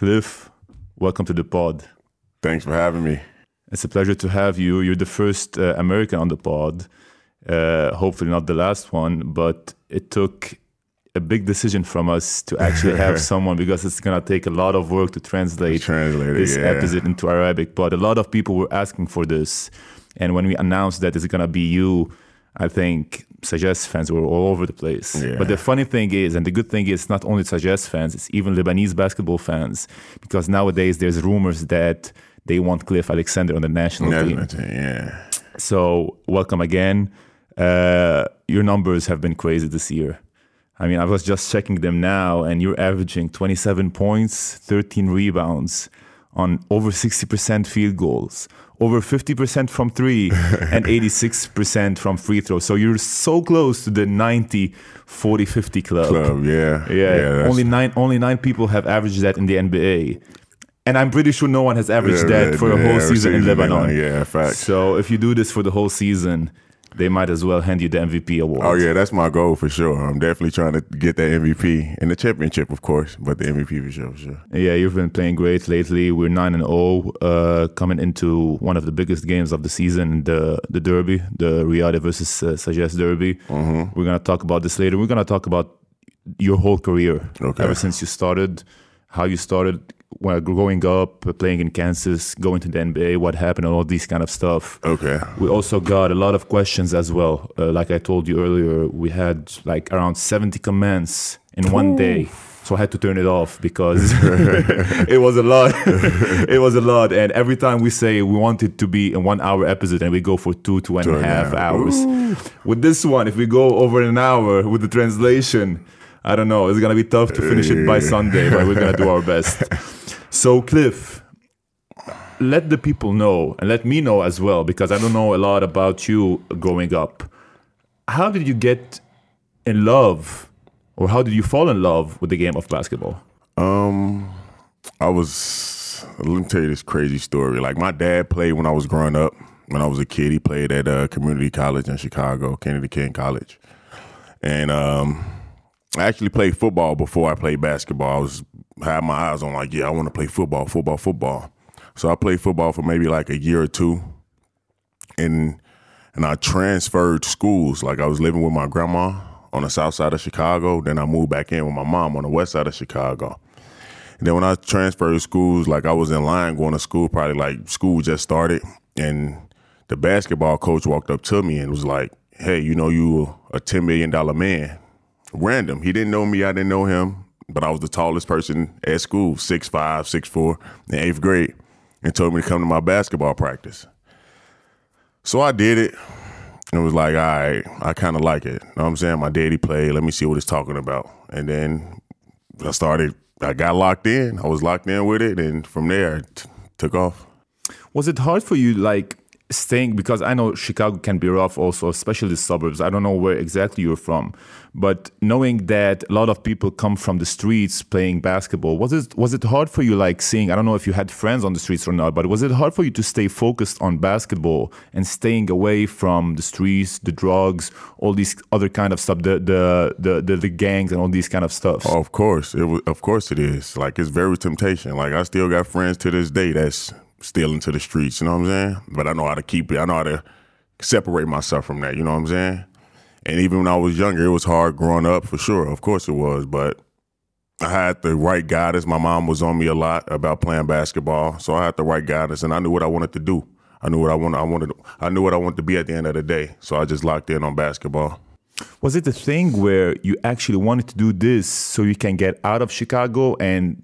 Cliff, welcome to the pod. Thanks for having me. It's a pleasure to have you. You're the first uh, American on the pod. Uh, hopefully, not the last one, but it took a big decision from us to actually have someone because it's going to take a lot of work to translate Translate this yeah. episode into Arabic. But a lot of people were asking for this. And when we announced that it's going to be you, I think Sagesse fans were all over the place. Yeah. But the funny thing is, and the good thing is, not only Sagesse fans, it's even Lebanese basketball fans, because nowadays there's rumors that they want Cliff Alexander on the national team. National team, yeah. So welcome again. Uh, your numbers have been crazy this year. I mean, I was just checking them now, and you're averaging 27 points, 13 rebounds on over 60% field goals, over 50% from three, and 86% from free throws. So you're so close to the 90, 40, 50 club. Club, yeah. Yeah, that's- only nine only nine people have averaged that in the NBA. And I'm pretty sure no one has averaged yeah, that for a whole season in Lebanon. Yeah, facts. So if you do this for the whole season, they might as well hand you the MVP award. Oh yeah, that's my goal for sure. I'm definitely trying to get that MVP and the championship, of course, but the MVP for sure, for sure. Yeah, you've been playing great lately. We're nine and zero, uh, coming into one of the biggest games of the season, the the Derby, the Riyadi versus uh, Sagesse Derby. Mm-hmm. We're gonna talk about this later. We're gonna talk about your whole career, Okay. ever since you started, how you started, well, growing up, uh, playing in Kansas, going to the NBA, what happened, and all these kind of stuff. Okay. We also got a lot of questions as well. Uh, like I told you earlier, we had like around 70 comments in one day. So I had to turn it off because it was a lot. it was a lot. And every time we say we want it to be a one hour episode and we go for two, two and Two and a half half. hours. With this one, if we go over an hour with the translation, I don't know. It's going to be tough to finish it by Sunday, but we're going to do our best. So, Cliff, let the people know and let me know as well because I don't know a lot about you growing up. How did you get in love or how did you fall in love with the game of basketball? Um, I was. Let me tell you this crazy story. Like my dad played when I was growing up. When I was a kid, he played at a community college in Chicago, Kennedy King College, and um, I actually played football before I played basketball. I was had my eyes on like, yeah, I want to play football, football, football. So I played football for maybe like a year or two, and and I transferred schools. Like I was living with my grandma on the south side of Chicago. Then I moved back in with my mom on the west side of Chicago. And then when I transferred schools, like I was in line going to school, probably like school just started, and the basketball coach walked up to me and was like, "Hey, you know you a ten million dollar man." Random. He didn't know me. I didn't know him, but I was the tallest person at school, six five, six four, in eighth grade, and told me to come to my basketball practice. So I did it. And was like, all right, I kind of like it. You Know what I'm saying? My daddy played. Let me see what it's talking about. And then I started, I got locked in. I was locked in with it. And from there, it t- took off. Was it hard for you, like staying? Because I know Chicago can be rough, also, especially the suburbs. I don't know where exactly you're from, but knowing that a lot of people come from the streets playing basketball, was it was it hard for you, like seeing? I don't know if you had friends on the streets or not, but was it hard for you to stay focused on basketball and staying away from the streets, the drugs, all these other kind of stuff, the the the the, the gangs and all these kind of stuff? Oh, of course. It was, of course it is. Like, it's very temptation. Like, I still got friends to this day that's still into the streets. You know what I'm saying? But I know how to keep it. I know how to separate myself from that. You know what I'm saying? And even when I was younger, it was hard growing up for sure. Of course it was. But I had the right guidance. My mom was on me a lot about playing basketball. So I had the right guidance and I knew what I wanted to do. I knew what I wanted. I wanted. I knew what I wanted to be at the end of the day. So I just locked in on basketball. Was it the thing where you actually wanted to do this so you can get out of Chicago and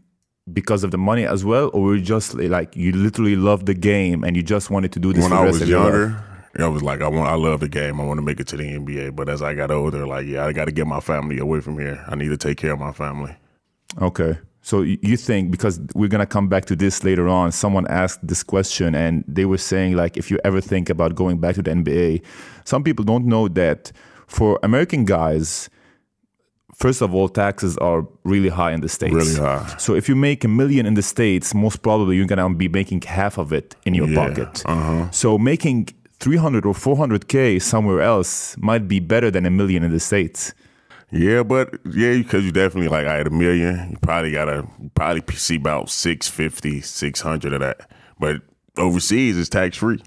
because of the money as well, or were you just eh, like you literally loved the game and you just wanted to do this when I was of your life? younger, I was like, I want, I love the game. I want to make it to the NBA. But as I got older, like, yeah, I got to get my family away from here. I need to take care of my family. Okay. So you think because we're gonna come back to this later on, someone asked this question and they were saying like if you ever think about going back to the NBA, some people don't know that for American guys, first of all, taxes are really high in the states. Really high. So if you make a million in the states, most probably you're gonna be making half of it in your Yeah, pocket. uh-huh. So making 300 or 400k somewhere else might be better than a million in the states. Yeah, but yeah, because you definitely like I had a million. You probably gotta probably see about 650, 600 of that. But overseas, it's tax free.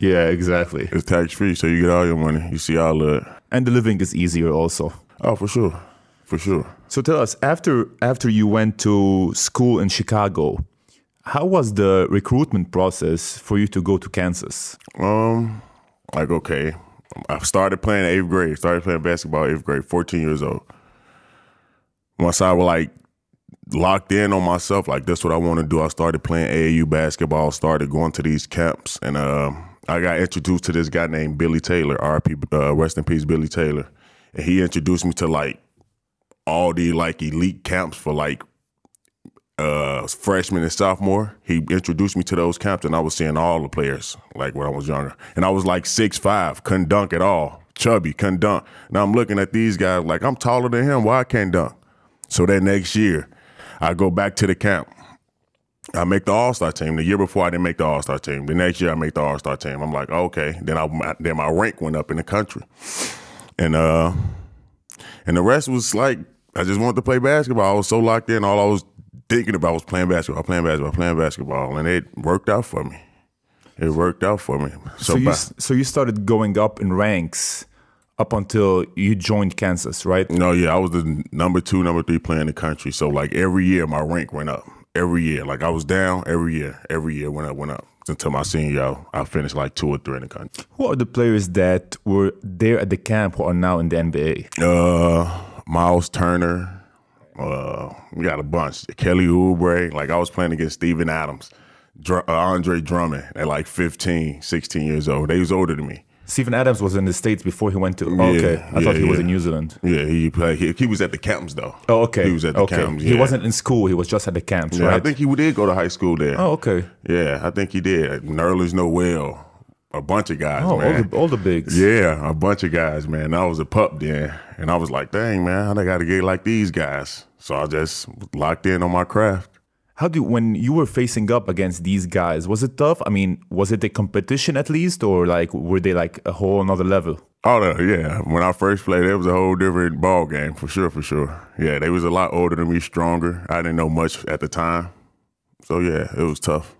Yeah, exactly. It's tax free, so you get all your money. You see all of it. And the living is easier also. Oh, for sure, for sure. So tell us, after after you went to school in Chicago, how was the recruitment process for you to go to Kansas? Um, like okay, I started playing eighth grade. Started playing basketball eighth grade, fourteen years old. Once I was like locked in on myself, like that's what I want to do. I started playing AAU basketball. Started going to these camps, and uh, I got introduced to this guy named Billy Taylor. RP, uh, rest in peace, Billy Taylor. And he introduced me to like all the like elite camps for like uh, freshman and sophomore. He introduced me to those camps, and I was seeing all the players like when I was younger. And I was like six five, couldn't dunk at all, chubby, couldn't dunk. Now I'm looking at these guys like I'm taller than him. Why I can't dunk? So that next year, I go back to the camp. I make the All Star team. The year before, I didn't make the All Star team. The next year, I make the All Star team. I'm like, okay. Then I then my rank went up in the country, and uh, and the rest was like I just wanted to play basketball. I was so locked in. All I was thinking about was playing basketball, playing basketball, playing basketball, and it worked out for me. It worked out for me. So, so you, so you started going up in ranks up until you joined Kansas, right? No, yeah, I was the number two, number three player in the country. So like every year, my rank went up. Every year, like I was down every year. Every year went up, went up until my senior year. I finished like two or three in the country. Who are the players that were there at the camp who are now in the NBA? Uh, Myles Turner, uh, we got a bunch. Kelly Oubre. Like I was playing against Steven Adams, Dr- uh, Andre Drummond at like 15, 16 years old. They was older than me. Steven Adams was in the states before he went to. Oh, okay, I yeah, thought he yeah. was in New Zealand. Yeah, he played. He, he, was at the camps though. Oh, okay. He was at the okay. camps. He wasn't in school. He was just at the camps. Yeah, right? I think he did go to high school there. Oh, okay. Yeah, I think he did. Nerlens Noel, a bunch of guys. Oh, man. All, the, all the bigs. Yeah, a bunch of guys, man. I was a pup then, and I was like, dang, man, I got to get like these guys? So I just locked in on my craft. How do when you were facing up against these guys, was it tough? I mean, was it a competition at least, or like were they like a whole another level? Oh no, yeah. When I first played, it was a whole different ball game for sure, for sure. Yeah, they was a lot older than me, stronger. I didn't know much at the time, so yeah, it was tough.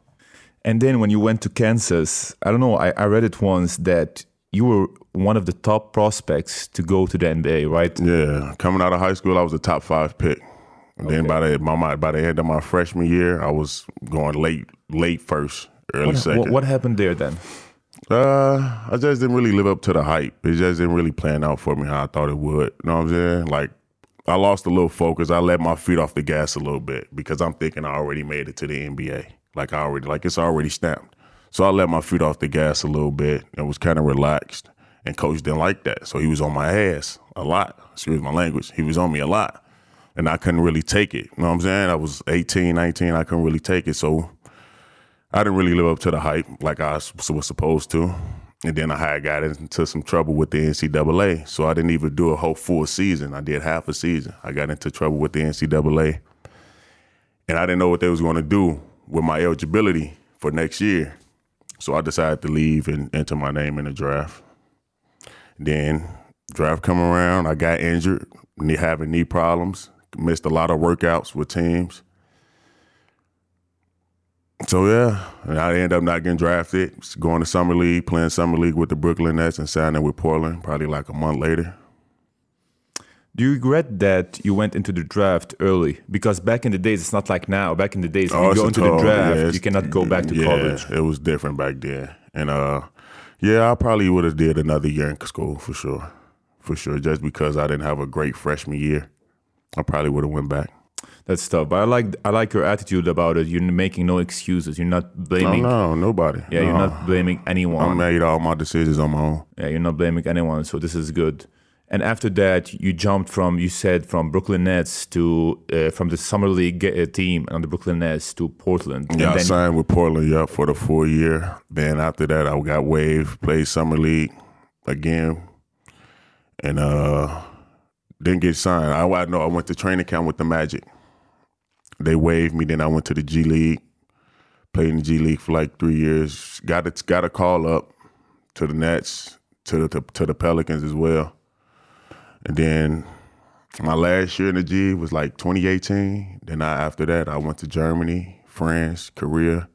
And then when you went to Kansas, I don't know. I, I read it once that you were one of the top prospects to go to the NBA, right? Yeah, coming out of high school, I was a top five pick. And okay. then by the my, by the end of my freshman year, I was going late late first, early what, second. What, what happened there then? Uh, I just didn't really live up to the hype. It just didn't really plan out for me how I thought it would. You know what I'm saying? Like I lost a little focus. I let my feet off the gas a little bit because I'm thinking I already made it to the NBA. Like I already like it's already stamped. So I let my feet off the gas a little bit and was kind of relaxed. And coach didn't like that. So he was on my ass a lot. Excuse my language. He was on me a lot and I couldn't really take it. You know what I'm saying? I was 18, 19, I couldn't really take it. So I didn't really live up to the hype like I was supposed to. And then I had got into some trouble with the NCAA. So I didn't even do a whole full season. I did half a season. I got into trouble with the NCAA. And I didn't know what they was going to do with my eligibility for next year. So I decided to leave and enter my name in the draft. Then draft come around, I got injured, having knee problems missed a lot of workouts with teams. So yeah, and I ended up not getting drafted. Going to summer league, playing summer league with the Brooklyn Nets, and signing with Portland. Probably like a month later. Do you regret that you went into the draft early? Because back in the days, it's not like now. Back in the days, if oh, you go into the draft, yeah, you cannot go back to yeah, college. It was different back then, and uh, yeah, I probably would have did another year in school for sure, for sure. Just because I didn't have a great freshman year. I probably would have went back. That's tough, but I like I like your attitude about it. You're making no excuses. You're not blaming. No, no, nobody. Yeah, no. you're not blaming anyone. I made all my decisions on my own. Yeah, you're not blaming anyone. So this is good. And after that, you jumped from you said from Brooklyn Nets to uh, from the summer league team on the Brooklyn Nets to Portland. Yeah, I signed with Portland. Yeah, for the full year. Then after that, I got waived. Played summer league again, and uh didn't get signed. I, I know I went to training camp with the Magic. They waived me. Then I went to the G League, played in the G League for like three years. Got a, got a call up to the Nets, to the to, to the Pelicans as well. And then my last year in the G was like 2018. Then I, after that, I went to Germany, France, Korea,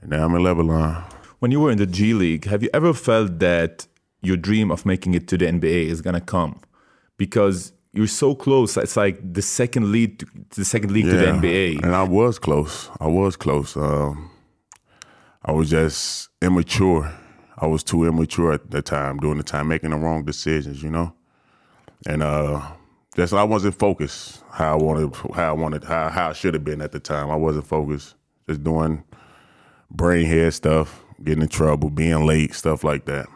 and now I'm in Lebanon. When you were in the G League, have you ever felt that your dream of making it to the NBA is gonna come? Because you're so close. It's like the second lead, to, the second league to the NBA. And I was close. I was close. Um, I was just immature. I was too immature at the time, during the time, making the wrong decisions, you know. And uh, just I wasn't focused how I wanted, how I wanted, how how I should have been at the time. I wasn't focused. Just doing brainhead stuff, getting in trouble, being late, stuff like that.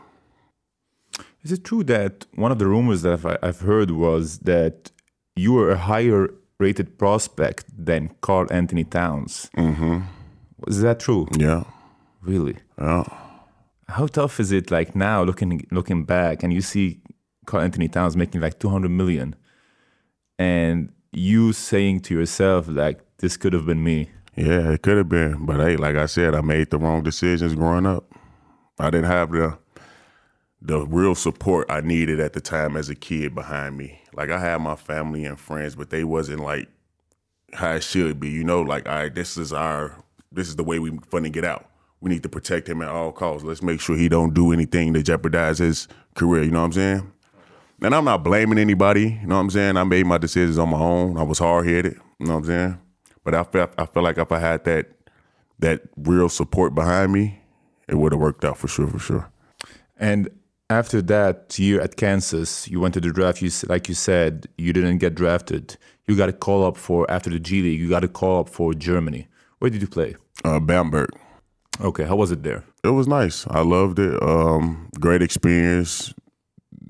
Is it true that one of the rumors that I've, I've heard was that you were a higher rated prospect than Karl-Anthony Towns? Mm-hmm. Is that true? Yeah. Really? Yeah. How tough is it like now looking looking back and you see Karl-Anthony Towns making like 200 million and you saying to yourself like this could have been me. Yeah, it could have been, but hey, like I said, I made the wrong decisions growing up. I didn't have the the real support I needed at the time as a kid behind me. Like I had my family and friends, but they wasn't like how it should be. You know, like all right, this is our this is the way we finna get out. We need to protect him at all costs. Let's make sure he don't do anything to jeopardize his career. You know what I'm saying? And I'm not blaming anybody. You know what I'm saying? I made my decisions on my own. I was hard headed. You know what I'm saying? But I felt I feel like if I had that that real support behind me, it would have worked out for sure, for sure. And after that year at Kansas, you went to the draft. You like you said, you didn't get drafted. You got a call up for after the G League. You got a call up for Germany. Where did you play? Uh, Bamberg. Okay, how was it there? It was nice. I loved it. Um, great experience.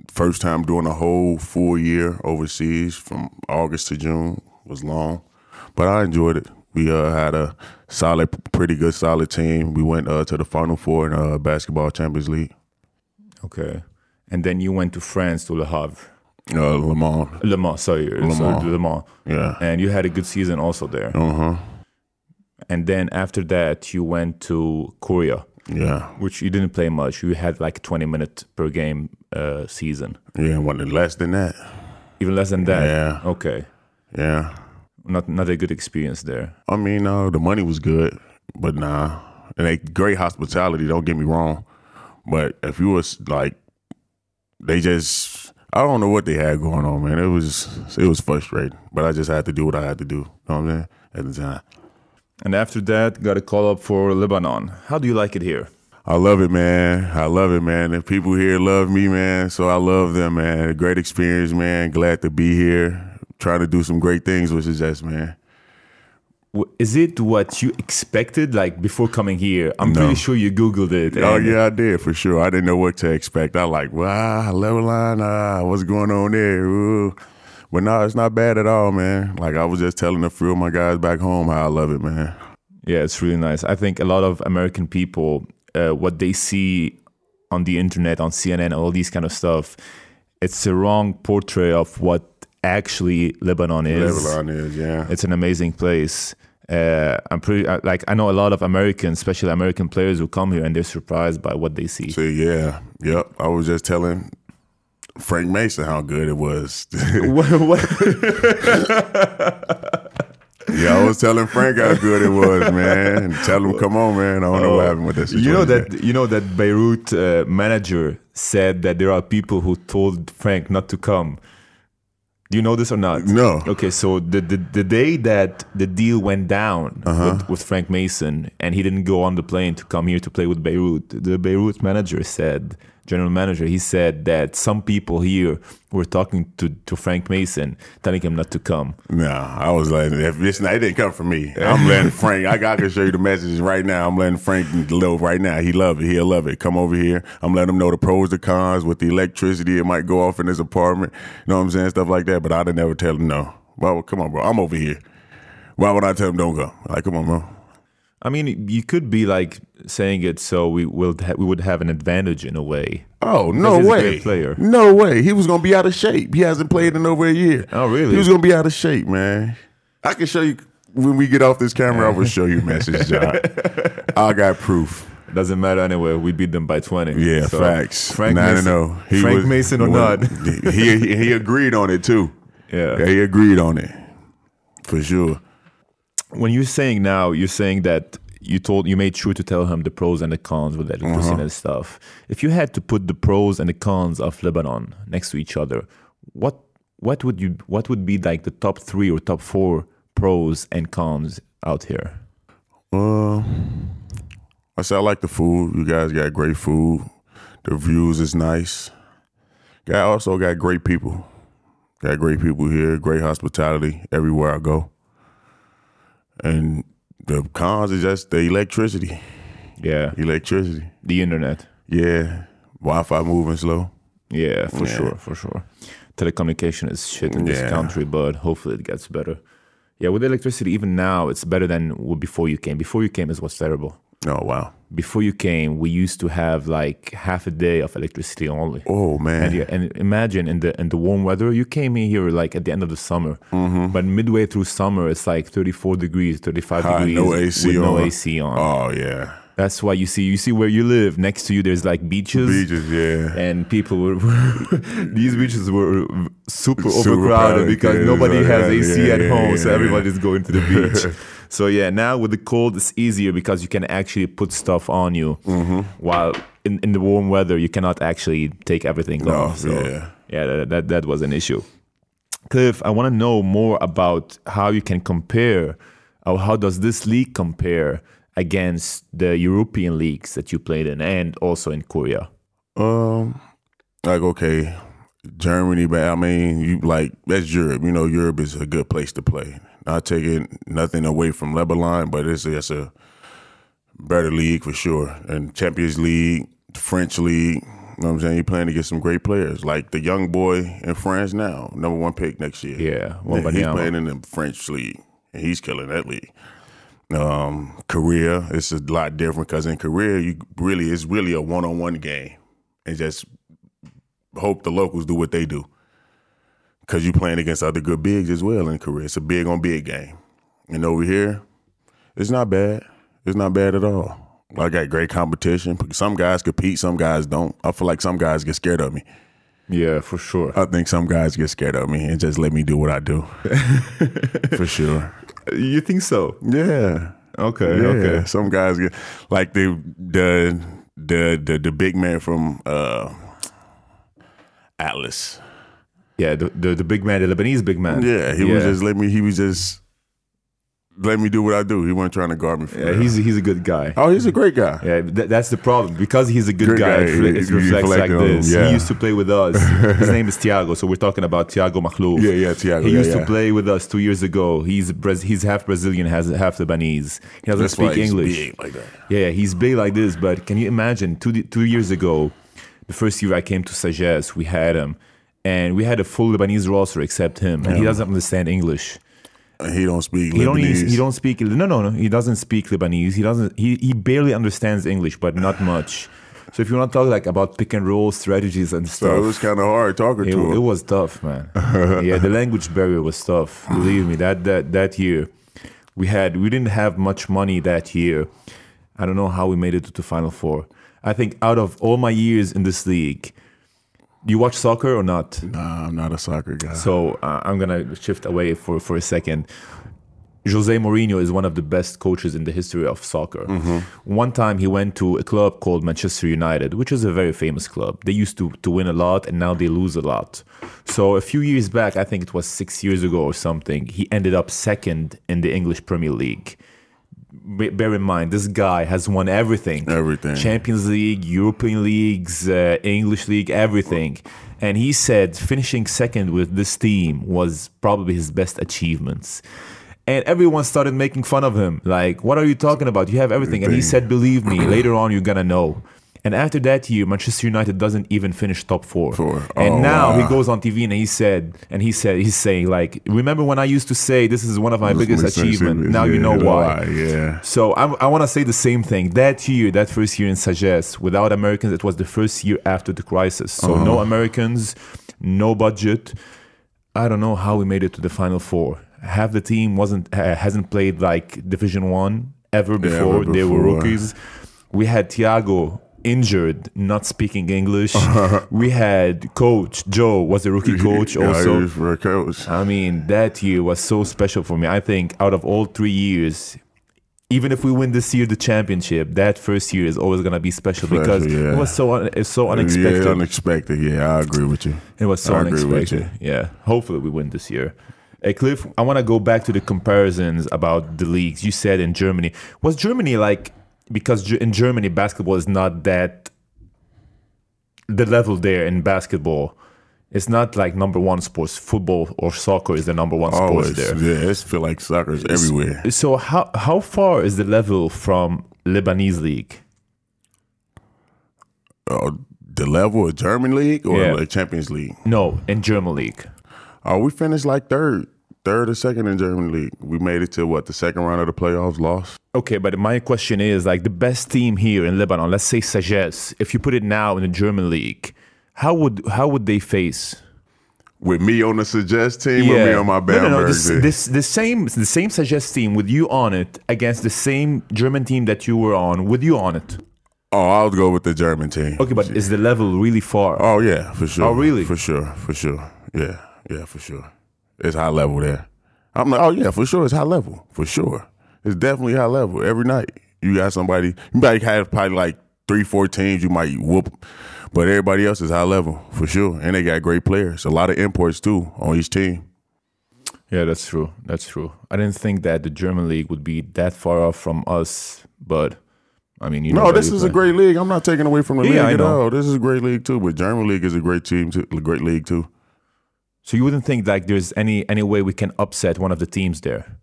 First time doing a whole full year overseas from August to June was long, but I enjoyed it. We uh, had a solid, pretty good, solid team. We went uh, to the Final Four in uh, basketball Champions League. Okay. And then you went to France to Le Havre. Uh, Le Mans. Le Mans, sorry. Le Mans. Le Mans. Yeah. And you had a good season also there. Uh huh. And then after that, you went to Korea, Yeah. which you didn't play much. You had like 20 minutes per game uh, season. Yeah. Wasn't less than that. Even less than that? Yeah. Okay. Yeah. Not not a good experience there. I mean, uh, the money was good, but nah. And they great hospitality. Don't get me wrong, but if you was like, they just, I don't know what they had going on, man. It was it was frustrating, but I just had to do what I had to do. You know what I'm saying? At the time, And after that, got a call up for Lebanon. How do you like it here? I love it, man. I love it, man. The people here love me, man. So I love them, man. Great experience, man. Glad to be here. Trying to do some great things with Sagesse, man. Is it what you expected, like before coming here? I'm No. pretty sure you Googled it. Oh yeah, I did for sure. I didn't know what to expect. I like, wow, Lebanon, ah, what's going on there? Ooh. But no, it's not bad at all, man. Like I was just telling a few of my guys back home how I love it, man. Yeah, it's really nice. I think a lot of American people, uh, what they see on the internet, on CNN, all these kind of stuff, it's the wrong portrait of what actually Lebanon is. Lebanon is, yeah. It's an amazing place. Uh, I'm pretty uh, like I know a lot of Americans, especially American players, who come here and they're surprised by what they see. So yeah, yep. I was just telling Frank Mason how good it was. What- what- yeah, I was telling Frank how good it was, man. And tell him, come on, man. I don't know what happened with this. you know that you know that Beirut uh, manager said that there are people who told Frank not to come. Do you know this or not? No. Okay, so the the, the day that the deal went down uh-huh. with, with Frank Mason and he didn't go on the plane to come here to play with Beirut, the Beirut manager said, general manager, he said that some people here were talking to, to Frank Mason, telling him not to come. Nah, I was letting if this it didn't come from me. I'm letting Frank. I, I can show you the messages right now. I'm letting Frank know right now. He love it. He'll love it. Come over here. I'm letting him know the pros, the cons with the electricity. It might go off in his apartment. You know what I'm saying? Stuff like that. But I'd never tell him no. Well, come on, bro. I'm over here. Why would I tell him don't go? Like, come on, bro. I mean, you could be like saying it so we will ha- we would have an advantage in a way. Oh no he's a way! great player. No way! He was gonna be out of shape. He hasn't played in over a year. Oh, really? He was gonna be out of shape, man. I can show you when we get off this camera. I will show you message, John. I got proof. Doesn't matter anyway. We beat them by twenty. Yeah, So, facts. Frank Nine Mason, and zero. He Frank was- Mason or not? he he agreed on it too. Yeah. yeah, he agreed on it for sure. When you're saying now, you're saying that you told you made sure to tell him the pros and the cons with electricity Uh-huh. and stuff. If you had to put the pros and the cons of Lebanon next to each other, what what would you what would be like the top three or top four pros and cons out here? Uh, I said I like the food. You guys got great food. The views is nice. Got also got great people. Got great people here. Great hospitality everywhere I go. And the cons is just the electricity. Yeah, Electricity. the internet. Yeah. Wi-Fi moving slow. Yeah, for Yeah. sure, for sure. Telecommunication is shit in this country, but hopefully it gets better. Yeah, with electricity, even now, it's better than before you came. Before you came, it was terrible. Oh wow. Before you came, we used to have like half a day of electricity only. Oh man. And, yeah, and imagine in the in the warm weather, you came in here like at the end of the summer, but midway through summer, it's like 34 degrees, 35 Ah, degrees no AC with no on. AC on. Oh yeah. That's why you see you see where you live. Next to you, there's like beaches Beaches, yeah. and people were these beaches were super, Super overcrowded because nobody has AC yeah, at yeah, home, so yeah, everybody's going to the beach. so yeah, now with the cold, it's easier because you can actually put stuff on you, Mm-hmm. while in, in the warm weather you cannot actually take everything No, off. So yeah. yeah, that, that that was an issue. Cliff, I want to know more about how you can compare, or how does this league compare against the European leagues that you played in, and also in Korea. Um, like okay, Germany, but I mean, you like that's Europe. You know, Europe is a good place to play. Not taking nothing away from Lebanon, but it's it's a better league for sure. And Champions League, French league. You know what I'm saying? You're playing to get some great players, like the young boy in France now, number one pick next year. Yeah, Yeah, he's Wembanyama. playing in the French league, and he's killing that league. Um, Korea, it's a lot different because in Korea, you really it's really a one on one game, and just hope the locals do what they do. Because you're playing against other good bigs as well in Korea. It's a big on big game, and over here, it's not bad. It's not bad at all. I got great competition. Some guys compete, some guys don't. I feel like some guys get scared of me. Yeah, for sure. I think some guys get scared of me and just let me do what I do. For sure. You think so? Yeah. Okay, Yeah. okay. Some guys get like the the the the, the big man from uh Atlas. Yeah, the, the the big man, the Lebanese big man. Yeah, he was just let me he was just let me do what I do. He wasn't trying to guard me for Yeah, real. he's he's a good guy. Oh, he's a great guy. Yeah, th- that's the problem because he's a good Good guy. guy, It, re- it reflects like reflect on him, this. yeah. He used to play with us. His name is Thiago, so we're talking about Thiago Makhlouf. Yeah, yeah, Thiago, He yeah, used yeah. to play with us two years ago. He's Braz- he's half Brazilian, has half Lebanese. He doesn't That's speak he's English. big like that. Yeah, he's big like this, but can you imagine two two years ago, the first year I came to Sagesse, we had him, and we had a full Lebanese roster except him, and he doesn't understand English. He don't speak He don't Lebanese. he don't speak no no no he doesn't speak Lebanese. He doesn't he, he barely understands English, but not much. So if you want to talk like about pick and roll strategies and so stuff, it was kind of hard talking it, to him. it was tough, man. yeah, the language barrier was tough. Believe me, that that that year we had we didn't have much money that year. I don't know how we made it to the final four. I think out of all my years in this league, do you watch soccer or not? nah, I'm not a soccer guy. So uh, I'm gonna shift away for for a second. Jose Mourinho is one of the best coaches in the history of soccer. One time he went to a club called Manchester United, which is a very famous club. They used to, to win a lot and now they lose a lot. So a few years back, I think it was six years ago or something, he ended up second in the English Premier League. Be- Bear in mind, this guy has won everything. Everything. Champions League, European leagues, uh, English league, everything. And he said finishing second with this team was probably his best achievements. And everyone started making fun of him. Like, what are you talking about? You have everything. And he said, believe me, later on you're gonna know. And after that year, Manchester United doesn't even finish top four. Four. And Oh, now he goes on TV and he said, and he said, he's saying like, remember when I used to say this is one of my biggest achievements? Now you know why. Yeah. So I, I want to say the same thing. That year, that first year in Sagesse, without Americans, it was the first year after the crisis. So Uh-huh. no Americans, no budget. I don't know how we made it to the final four. Half the team wasn't uh, hasn't played like Division One ever before. They were rookies. We had Thiago injured, not speaking English. we had coach Joe was a rookie coach Yeah, also. for coach. I mean, that year was so special for me. I think out of all three years, even if we win this year the championship, that first year is always gonna be special, because yeah. it was so un- it's so unexpected. Yeah, unexpected. Yeah, I agree with you. It was so I agree with unexpected. Yeah. Hopefully we win this year. Hey Cliff, I want to go back to the comparisons about the leagues. You said in Germany. Was Germany like because in Germany basketball is not that the level there in basketball. It's not like number one sports. Football or soccer is the number one sports Always. there. Yeah, it feel like soccer is everywhere. So how how far is the level from Lebanese league? Uh, the level of German league or Yeah. like Champions League? No, in German league. Oh, we finished like third, third or second in German league. We made it to what the second round of the playoffs, lost. Okay, but my question is like the best team here in Lebanon, let's say Sagesse, if you put it now in the German league, how would how would they face? With me on the Sagesse team or me on my no, Bamberg no, no, this, this the same the same Sagesse team with you on it against the same German team that you were on with you on it. oh, I would go with the German team. Okay, but is the level really far? Oh yeah, for sure. Oh, really? For sure, for sure. Yeah, yeah, for sure. It's high level there. I'm like, oh yeah, for sure. It's high level, for sure. It's definitely high level every night. You got somebody. You might have probably like three, four teams you might whoop, but everybody else is high level for sure. And they got great players. A lot of imports too on each team. Yeah, that's true. That's true. I didn't think that the German league would be that far off from us, but I mean, you know, No, this is a great league. I'm not taking away from the Yeah, league at know. all. This is a great league too. But German league is a great team, too, a great league too. So you wouldn't think like there's any any way we can upset one of the teams there?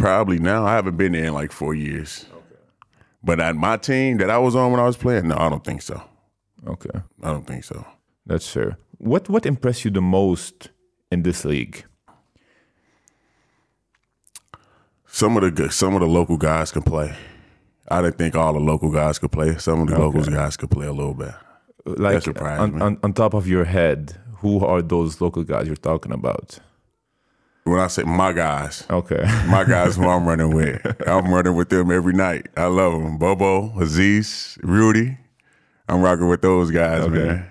Probably now. I haven't been there in like four years. But at my team that I was on when I was playing, no, I don't think so. Okay. I don't think so. That's fair. What what impressed you the most in this league? Some of the good- some of the local guys can play. I didn't think all the local guys could play. Some of the local guys could play a little bit. Like on, on, on top of your head, who are those local guys you're talking about? When I say my guys, Okay. my guys who I'm running with, I'm running with them every night. I love them. Bobo, Aziz, Rudy. I'm rocking with those guys, man.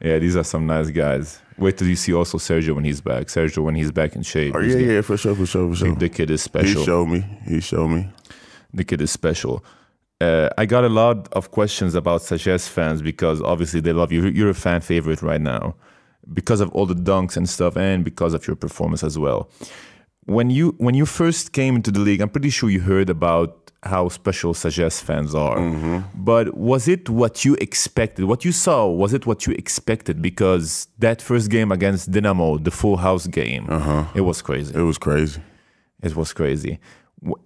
yeah, these are some nice guys. Wait till you see also Sergio when he's back. Sergio when he's back in shape. Oh yeah, yeah, for sure, for sure, for sure. The kid is special. He showed me. He showed me. the kid is special. Uh, I got a lot of questions about Sagesse fans because obviously they love you. You're a fan favorite right now because of all the dunks and stuff, and because of your performance as well. When you when you first came into the league, I'm pretty sure you heard about how special Sagesse fans are. Mm-hmm. But was it what you expected? What you saw was it what you expected? Because that first game against Dynamo, the full house game, uh-huh. it was crazy. It was crazy. It was crazy.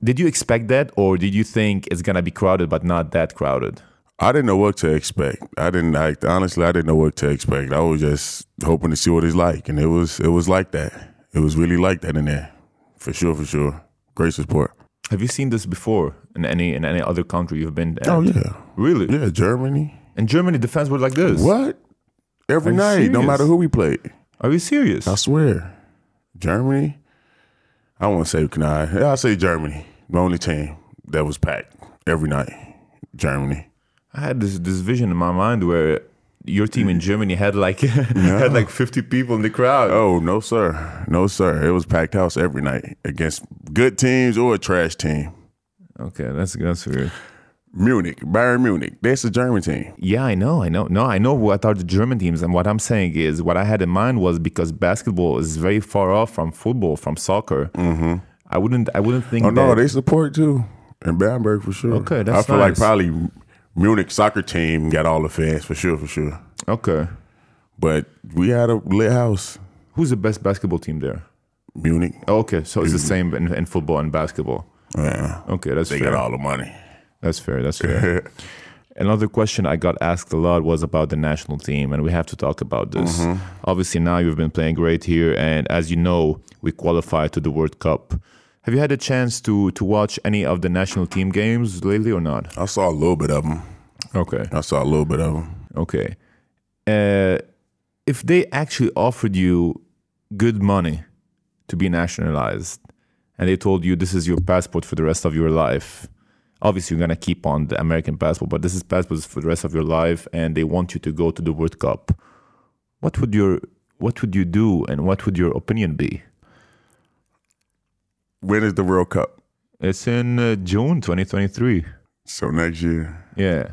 Did you expect that, or did you think it's gonna be crowded but not that crowded? I didn't know what to expect. I didn't like honestly. I didn't know what to expect. I was just hoping to see what it's like, and it was it was like that. It was really like that in there, for sure, for sure. Great support. Have you seen this before in any in any other country you've been? At? Oh yeah, really? yeah. Germany. In Germany, the fans were like this. What? Every night, no matter who we played. Are you serious? I swear. Germany. I won't say can I? I say Germany. The only team that was packed every night. Germany. I had this this vision in my mind where your team in Germany had like had like 50 people in the crowd. Oh no, sir. No, sir. It was packed house every night against good teams or a trash team. Okay, that's that's weird. Munich, Bayern Munich. That's a German team. Yeah, I know, I know. No, I know what are the German teams, and what I'm saying is what I had in mind was because basketball is very far off from football, from soccer. Mm-hmm. I wouldn't, I wouldn't think. Oh no, they support too in Bamberg for sure. Okay, that's I feel like probably Munich soccer team got all the fans for sure, for sure. okay. But we had a lit house. Who's the best basketball team there? Munich. Oh, okay, so it's the same in, in football and basketball. Yeah, Okay, that's fair. they fair. got all the money. That's fair. That's fair. Another question I got asked a lot was about the national team, and we have to talk about this. Mm-hmm. Obviously, now you've been playing great here, and as you know, we qualified to the World Cup. Have you had a chance to to watch any of the national team games lately or not? I saw a little bit of them. Okay, I saw a little bit of them. okay. Uh, if they actually offered you good money to be nationalized, and they told you this is your passport for the rest of your life, Obviously, you're gonna keep on the American passport, but this is passport for the rest of your life, and they want you to go to the World Cup. What would your what would you do, and what would your opinion be? When is the World Cup? It's in uh, June 2023. So next year. Yeah.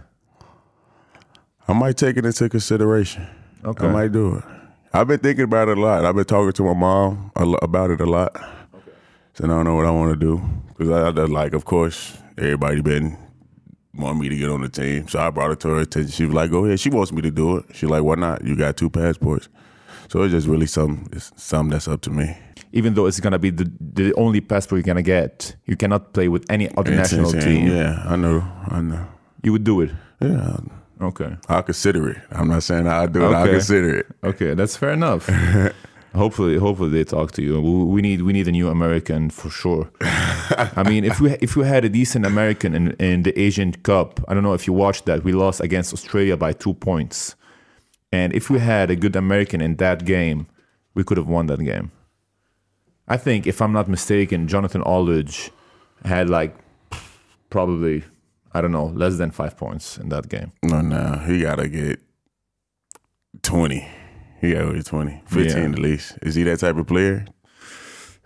I might take it into consideration. Okay. I might do it. I've been thinking about it a lot. I've been talking to my mom a about it a lot. Okay. So I don't know what I want to do because I, I like, of course, everybody been want me to get on the team. So I brought it to her attention. She was like, "Go ahead." She wants me to do it. She's like, "Why not? You got two passports." So it's just really some it's something that's up to me. Even though it's gonna be the the only passport you're gonna get, you cannot play with any other national team. Yeah, I know. I know. You would do it. Yeah. Okay. I'll consider it. I'm not saying I'll do it. I'll consider it. Okay, that's fair enough. hopefully, hopefully they talk to you. We we need we need a new American for sure. I mean, if we if we had a decent American in, in the Asian Cup, I don't know if you watched that. We lost against Australia by two points, and if we had a good American in that game, we could have won that game. I think, if I'm not mistaken, Jonathan Arledge had like probably I don't know less than five points in that game. No, no. He gotta get twenty. He gotta get 20. 15 Yeah. at least. Is he that type of player?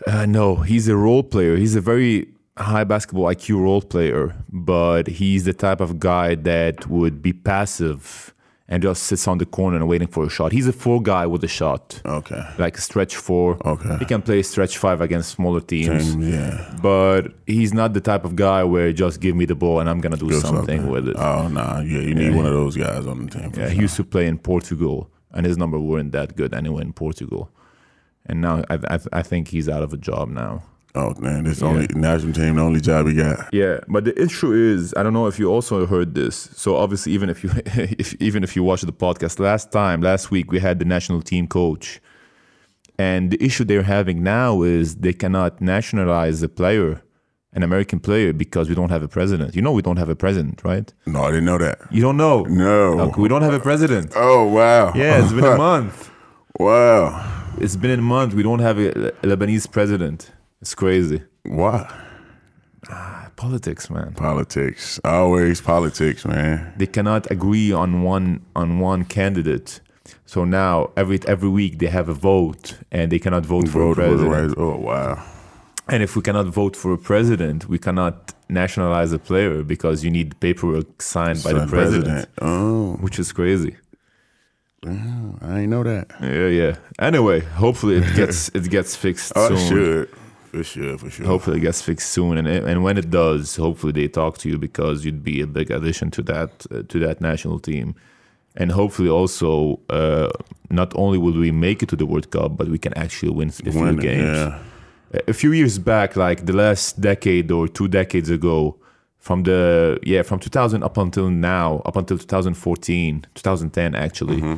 Uh, no, he's a role player. He's a very high basketball IQ role player, but he's the type of guy that would be passive and just sits on the corner and waiting for a shot. He's a four guy with a shot, Okay. like a stretch four. Okay. He can play stretch five against smaller teams, Team, yeah. but he's not the type of guy where just give me the ball and I'm gonna do Do something, with it. Oh nah, yeah, you need one of those guys on the team. Yeah, he used to play in Portugal, and his number weren't that good anyway in Portugal. And now I, I, I think he's out of a job now. Oh man, this only national team, the only job he got. Yeah, but the issue is, I don't know if you also heard this. So obviously, even if you if, even if you watched the podcast last time, last week we had the national team coach, and the issue they're having now is they cannot nationalize a player, an American player, because we don't have a president. You know, we don't have a president, right? No, I didn't know that. You don't know? No. We don't have a president. Oh wow. Yeah, it's been a month. wow. It's been a month. We don't have a, a Lebanese president. It's crazy. Why? Ah, politics, man. Politics. Always politics, man. they cannot agree on one on one candidate. So now every every week they have a vote and they cannot vote for a Vote for the president. Oh wow. And if we cannot vote for a president, we cannot nationalize a player because you need paperwork signed by the Son, president, Oh, which is crazy. I ain't know that. Yeah, yeah. Anyway, hopefully it gets it gets fixed Oh, soon. it should. For sure, for sure. Hopefully it gets fixed soon, and and when it does, hopefully they talk to you because you'd be a big addition to that uh, to that national team, and hopefully also uh, not only will we make it to the World Cup, but we can actually win a few Win games. Yeah. A few years back, like the last decade or two decades ago, from the yeah from 2000 up until now, up until 2014, 2010 actually. Mm-hmm.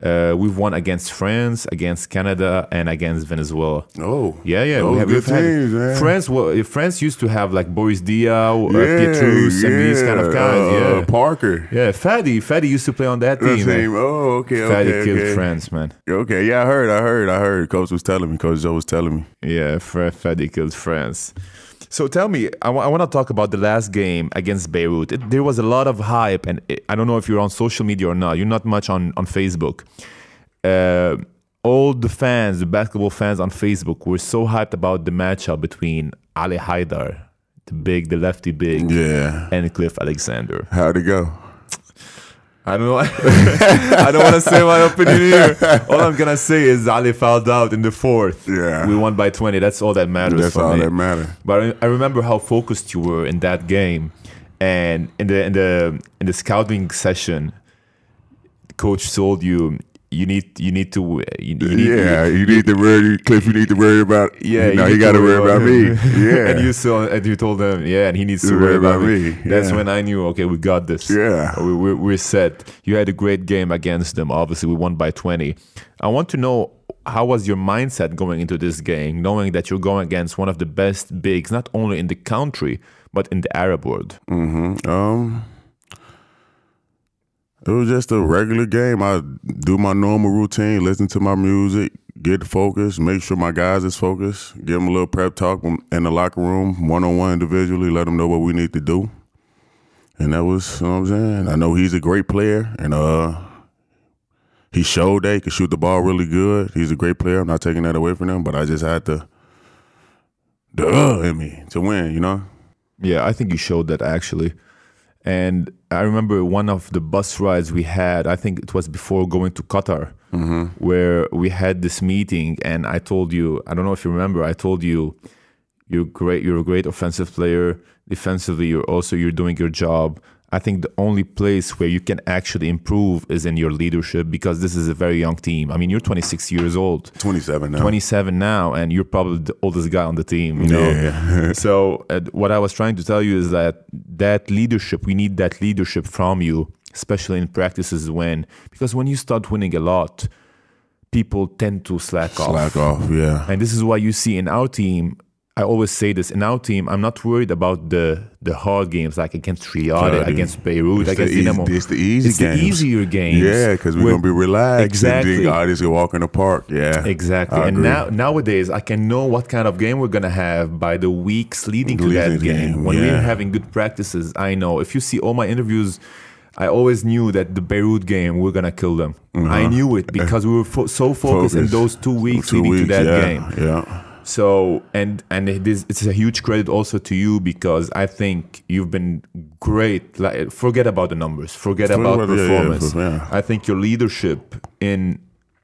Uh, we've won against France, against Canada, and against Venezuela. Oh. Yeah, yeah, Those we have good we've had- teams, man. France. Well, France used to have like Boris Diaw, uh, Yeah, and these kind of guys. uh, yeah, Parker. yeah. Fadi, Fadi used to play on that team. Oh, okay, okay, killed okay. France, man. Okay, yeah, I heard, I heard, I heard. Coach was telling me. Coach Joe was telling me. Yeah, F- Fadi killed France. So tell me, I want to talk about the last game against Beirut. It, there was a lot of hype, and it, I don't know if you're on social media or not. You're not much on on Facebook. Uh, all the fans, the basketball fans on Facebook, were so hyped about the matchup between Ali Haidar, the big, the lefty big, Yeah. and Cliff Alexander. How'd it go? I don't know. I don't want to say my opinion here. All I'm gonna say is Ali fouled out in the fourth. Yeah. we won by 20. That's all that matters That's all me. that matter. But I, I remember how focused you were in that game, and in the in the in the scouting session, the coach told you you need you need to you, you need, yeah, you need to worry, Cliff. You need to worry about. yeah, no, need you got to worry about me. Yeah, and you saw and you told him, yeah, and he needs to You worry worry about, about me. me, That's when I knew, okay, we got this. Yeah. we, we, we're set. You had a great game against them. Obviously, we won by twenty. I want to know how was your mindset going into this game, knowing that you're going against one of the best bigs, not only in the country but in the Arab world. Um, it was just a regular game. I do my normal routine, listen to my music, get focused, make sure my guys is focused, give them a little prep talk in the locker room, one on one individually, let them know what we need to do. and that was you know what I'm saying. I know he's a great player, and uh, he showed that he could shoot the ball really good. He's a great player. I'm not taking that away from him, but I just had to the uh in me to win. You know. Yeah, I think you showed that actually. And I remember one of the bus rides we had, I think it was before going to Qatar, mm-hmm. where we had this meeting and I told you, I don't know if you remember, I told you you're great, you're a great offensive player. Defensively, you're also you're doing your job. I think the only place where you can actually improve is in your leadership because this is a very young team. I mean, you're 26 years old. 27 now. 27 now and you're probably the oldest guy on the team you know Yeah. so uh, what i was trying to tell you is that that leadership we need that leadership from you especially in practices when because when you start winning a lot people tend to slack, off Slack off. Yeah. and this is why you see in our team I always say this in our team. I'm not worried about the the hard games like against Riyadh, Sorry. against Beirut, It's against Dinamo. it's the easy It's games. the easier games. Yeah, because we're gonna be relaxed. Exactly. And then walk in the park. Yeah. Exactly. I And agree. now nowadays I can know what kind of game we're gonna have by the weeks leading to that game. game, When we're having good practices, I know. If you see all my interviews, I always knew that the Beirut game we're gonna kill them. I knew it because we were fo- so focused in Uh-huh. Those two weeks Two leading weeks, to that yeah, game. Yeah. So and and it is it's a huge credit also to you because I think you've been great. Like forget about the numbers, forget about about- yeah, performance. yeah. I think your leadership in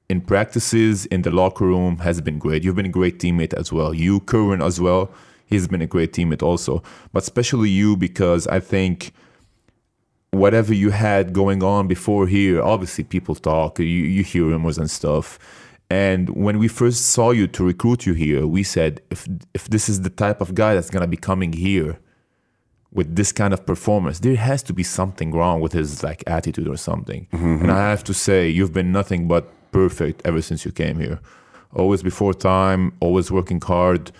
in practices in the locker room has been great. You've been a great teammate as well. You, Kerwin, as well. He's been a great teammate also, but especially you because I think whatever you had going on before here, obviously people talk, you, you hear rumors and stuff. And when we first saw you to recruit you here, we said if if this is the type of guy that's gonna be coming here with this kind of performance, there has to be something wrong with his like attitude or something. And I have to say, you've been nothing but perfect ever since you came here. Always before time, always working hard.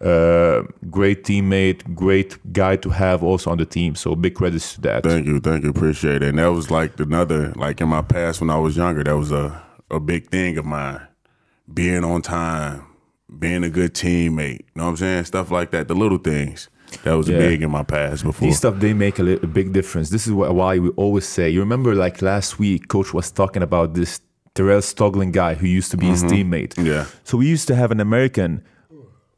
Uh, great teammate, great guy to have also on the team. So big credits to that. Thank you, thank you, appreciate it. And that was like another, like in my past when I was younger, that was a a big thing of mine. Being on time, being a good teammate. You know what I'm saying? Stuff like that. The little things. That was Yeah. big in my past before. These stuff they make a, li- a big difference. This is wh- why we always say. You remember, like last week, coach was talking about this Terrell Stoglin guy who used to be his teammate. Yeah. So we used to have an American.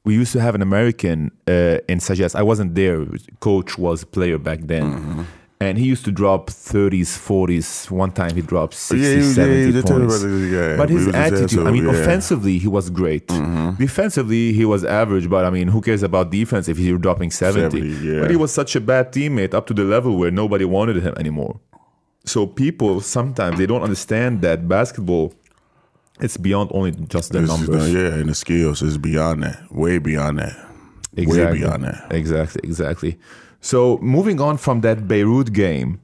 We used to have an American uh, in Sagesse. I wasn't there. Coach was a player back then. And he used to drop 30s, 40s. One time he dropped 60, Yeah, was- yeah, 70 he was just telling points. yeah. But his attitude, I mean. Mm-hmm. offensively, he was great. Defensively, he was average, but I mean, who cares about defense if you're dropping 70? 70, yeah. But he was such a bad teammate up to the level where nobody wanted him anymore. So people sometimes they don't understand that basketball it's beyond only just the It's, numbers. uh, yeah, and the skills is beyond that. Way beyond that. Way beyond that. Exactly, exactly. So moving on from that Beirut game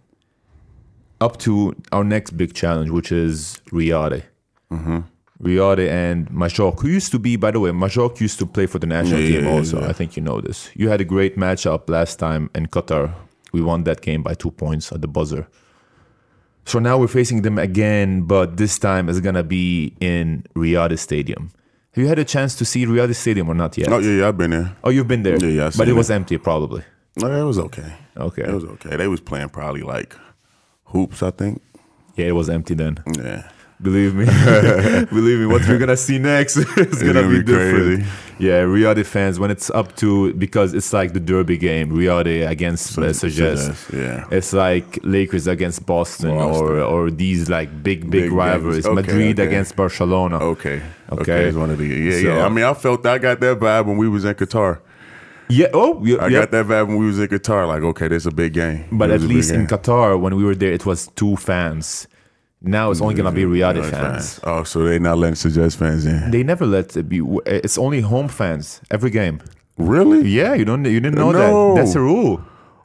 up to our next big challenge, which is Riyadh. Mm-hmm. Riyadh and Majok, who used to be, by the way, Majok used to play for the national Yeah, team yeah, also. yeah. I think you know this. You had a great matchup last time in Qatar. We won that game by two points at the buzzer. So now we're facing them again, but this time it's gonna be in Riyadh Stadium. Have you had a chance to see Riyadh Stadium or not yet? Oh yeah, yeah, I've been there. Oh, you've been there. Yeah, yeah, but seen it was it. empty, probably. No, it was okay. Okay. It was okay. They was playing probably like hoops, I think. yeah, it was empty then. Yeah. Believe me, believe me. What we're gonna see next is gonna, gonna be, be different. crazy. Yeah, Riyadh fans when it's up to because it's like the derby game, Riyadh against Sagesse. Sagesse, yeah. It's like Lakers against Boston, Boston. or or these like big big, Big games. Okay, Madrid okay. against Barcelona. Okay. Okay. Okay. One of the yeah, So- yeah. I mean, I felt I got that vibe when we was in Qatar. Yeah. Oh, yeah. I yeah. got that vibe when we was in Qatar. Like, okay, this is a big game. But at was a big least in. Qatar, when we were there, it was two fans. Now it's only gonna be Riyadh Riyadh fans. Oh, so they not letting Sagesse fans in? They never let it be. It's only home fans every game. Really? Yeah, you don't. You didn't know No. that. That's a rule.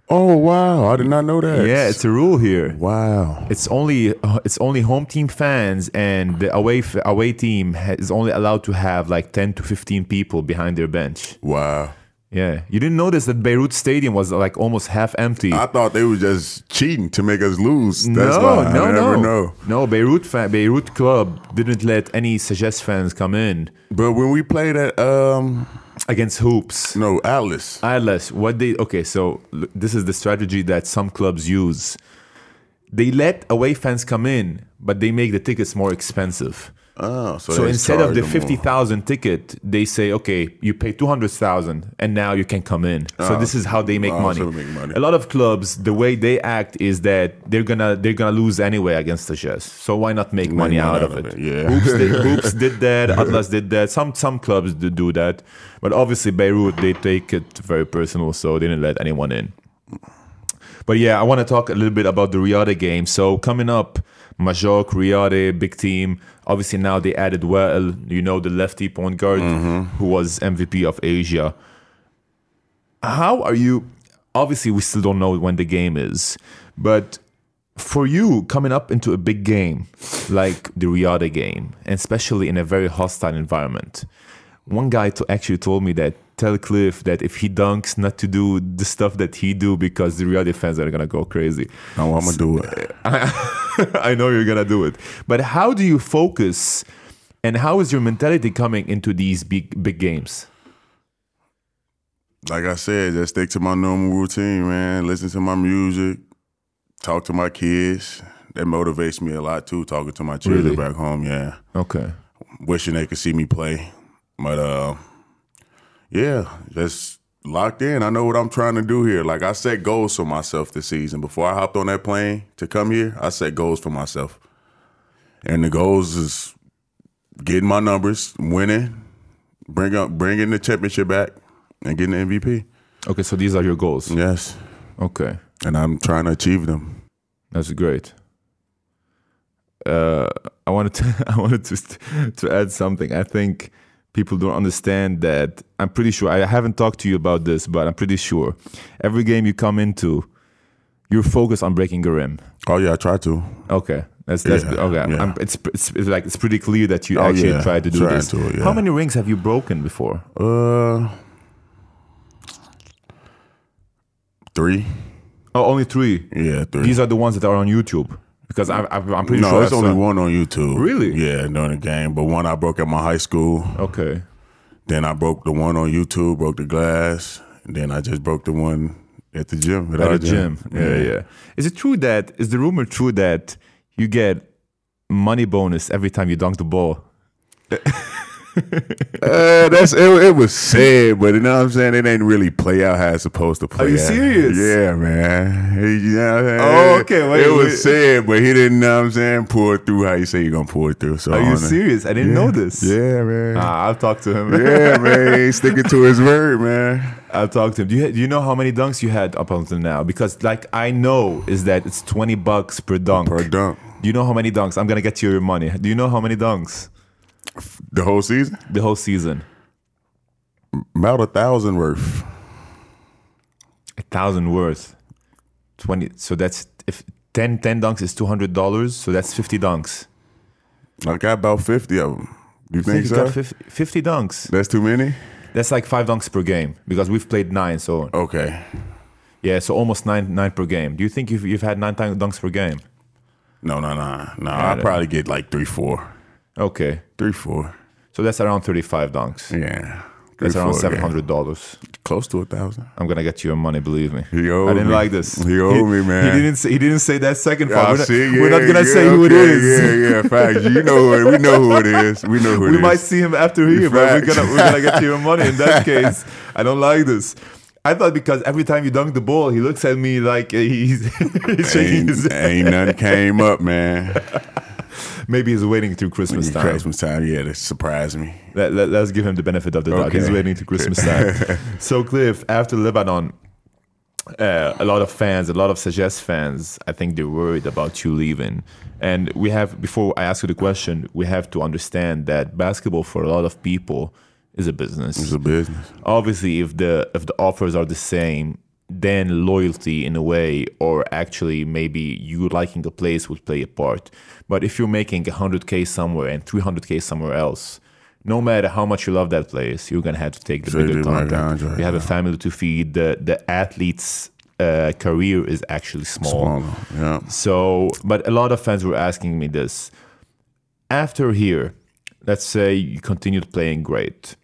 Oh wow, I did not know that. Yeah, it's a rule here. wow. It's only uh, it's only home team fans and the away f- away team ha- is only allowed to have like ten to fifteen people behind their bench. Wow. Yeah, you didn't notice that Beirut Stadium was like almost half empty. I thought they were just cheating to make us lose. That's no, why no, I no, know. no. Beirut fa- Beirut club didn't let any Sagesse fans come in. But when we played at um against hoops. No, Atlas. Atlas, what they okay? So this is the strategy that some clubs use. They let away fans come in, but they make the tickets more expensive. Oh, so, So instead of the fifty thousand ticket, they say, okay, you pay two hundred thousand, and now you can come in. So oh. this is how they make oh, money. so make money. A lot of clubs, the way they act is that they're gonna they're gonna lose anyway against the Jazz. So why not make money money out out of of it? it, yeah. Hoops did, Hoops did that. Atlas did that. Some some clubs do do that, but obviously Beirut they take it very personal, so they didn't let anyone in. But yeah, I want to talk a little bit about the Riyadh game. So coming up, Majok, Riyadh, big team. Obviously now they added well, you know, the lefty point guard mm-hmm. who was MVP of Asia. How are you? Obviously, we still don't know when the game is, but for you coming up into a big game like the Riyadh game, and especially in a very hostile environment, one guy to actually told me that tell Cliff that if he dunks, not to do the stuff that he do because the Riyadh fans are gonna go crazy. No, I'm gonna do it. I know you're gonna do it, but how do you focus, and how is your mentality coming into these big big games? Like I said, just stick to my normal routine, man. Listen to my music, talk to my kids. That motivates me a lot too. Talking to my children Really? back home, yeah. Okay. Wishing they could see me play, but uh, yeah, just locked in. I know what I'm trying to do here. Like I set goals for myself this season. Before I hopped on that plane to come here, I set goals for myself, and the goals is getting my numbers, winning, bring up, bringing the championship back, and getting the MVP. Okay, so these are your goals. Yes, Okay. and I'm trying to achieve them. That's great. Uh, I wanted to I wanted to to add something. I think people don't understand that. I'm pretty sure I haven't talked to you about this, but I'm pretty sure every game you come into, you're focused on breaking a rim. Oh yeah, I try to. Okay, that's that's Yeah, okay. yeah. I'm, it's, it's it's like it's pretty clear that you Oh, actually yeah, try to do trying this. to. How many rings have you broken before? Uh, three. Oh, only three. Yeah, three. These are the ones that are on YouTube because I'm I'm I'm pretty no, sure. it's I only one on YouTube. Really? Yeah, during the game. But one I broke at my high school. Okay. Then I broke the one on YouTube, broke the glass. And then I just broke the one at the gym. at our the gym. Yeah, yeah. Is it true that is the rumor true that you get money bonus every time you dunk the ball? Uh, that's it, it was sad, but you know what I'm saying? It ain't really play out how it's supposed to play. Out. Are you out. serious? Yeah, man. You know what I'm saying? Oh, okay, wait, it was sad, but he didn't know what I'm saying, pull it through how you say you're gonna pull it through. So Are you serious? I didn't know this. Yeah, man. Ah, I've talked to him. yeah, man. He ain't sticking to his word, man. I'll talk to him. Do you do you know how many dunks you had up until now? Because like I know is that it's twenty bucks per dunk. Per dunk. Do you know how many dunks? I'm gonna get you your money. Do you know how many dunks The whole season? the whole season? About a thousand worth. A thousand worth. Twenty. So that's if 10, 10 dunks is two hundred dollars. So that's fifty dunks. I got about 50 of them. You I think, think you so? got 50, 50 dunks. That's too many? That's like five dunks per game because we've played nine. So Okay. yeah, so almost nine nine per game. Do you think you've, you've had nine dunks per game? No, no, no. No, I probably get like three, four. Okay, Three, four. so that's around thirty five dunks. Yeah. That's around seven yeah. dollars. Close to a thousand. I'm gonna get you your money. Believe me. He owed I didn't me. like this. He owed me, man. He didn't say. He didn't say that second part. We're, not, see, we're not gonna yeah, say who it is. Yeah, yeah, facts. You know who it, we know who it is. We know who it we is. might see him after here, but we're gonna we're gonna get you your money. In that case, I don't like this. I thought because every time you dunk the ball, he looks at me like uh, he's, he's shaking ain't, his ain't nothing came up, man. Maybe he's waiting through Christmas time. Christmas time, yeah, to surprise me. Let, let, us give him the benefit of the doubt. Okay. He's waiting to Christmas time. so, Cliff, after Lebanon, uh, a lot of fans, a lot of Sagesse fans, I think they're worried about you leaving. And we have, before I ask you the question, we have to understand that basketball for a lot of people is a business. It's a business. Obviously, if the if the offers are the same, then loyalty in a way, or actually maybe you liking the place would play a part. But if you're making 100k somewhere and 300k somewhere else, no matter how much you love that place, you're gonna have to take the Take bigger contract. contract, You have a family to feed. The the athlete's uh, career is actually small. Smaller, yeah. So, but a lot of fans were asking me this. After here, let's say you continued playing great.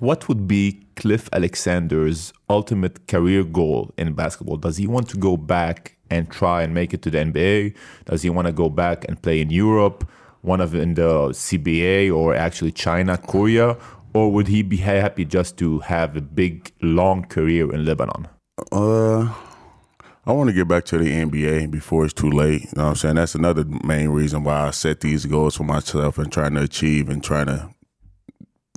what would be Cliff Alexander's ultimate career goal in basketball? Does he want to go back and try and make it to the NBA? Does he want to go back and play in Europe, one of in the CBA or actually China, Korea, or would he be happy just to have a big long career in Lebanon? Uh, I want to get back to the NBA before it's too late. You know what I'm saying? That's another main reason why I set these goals for myself and trying to achieve and trying to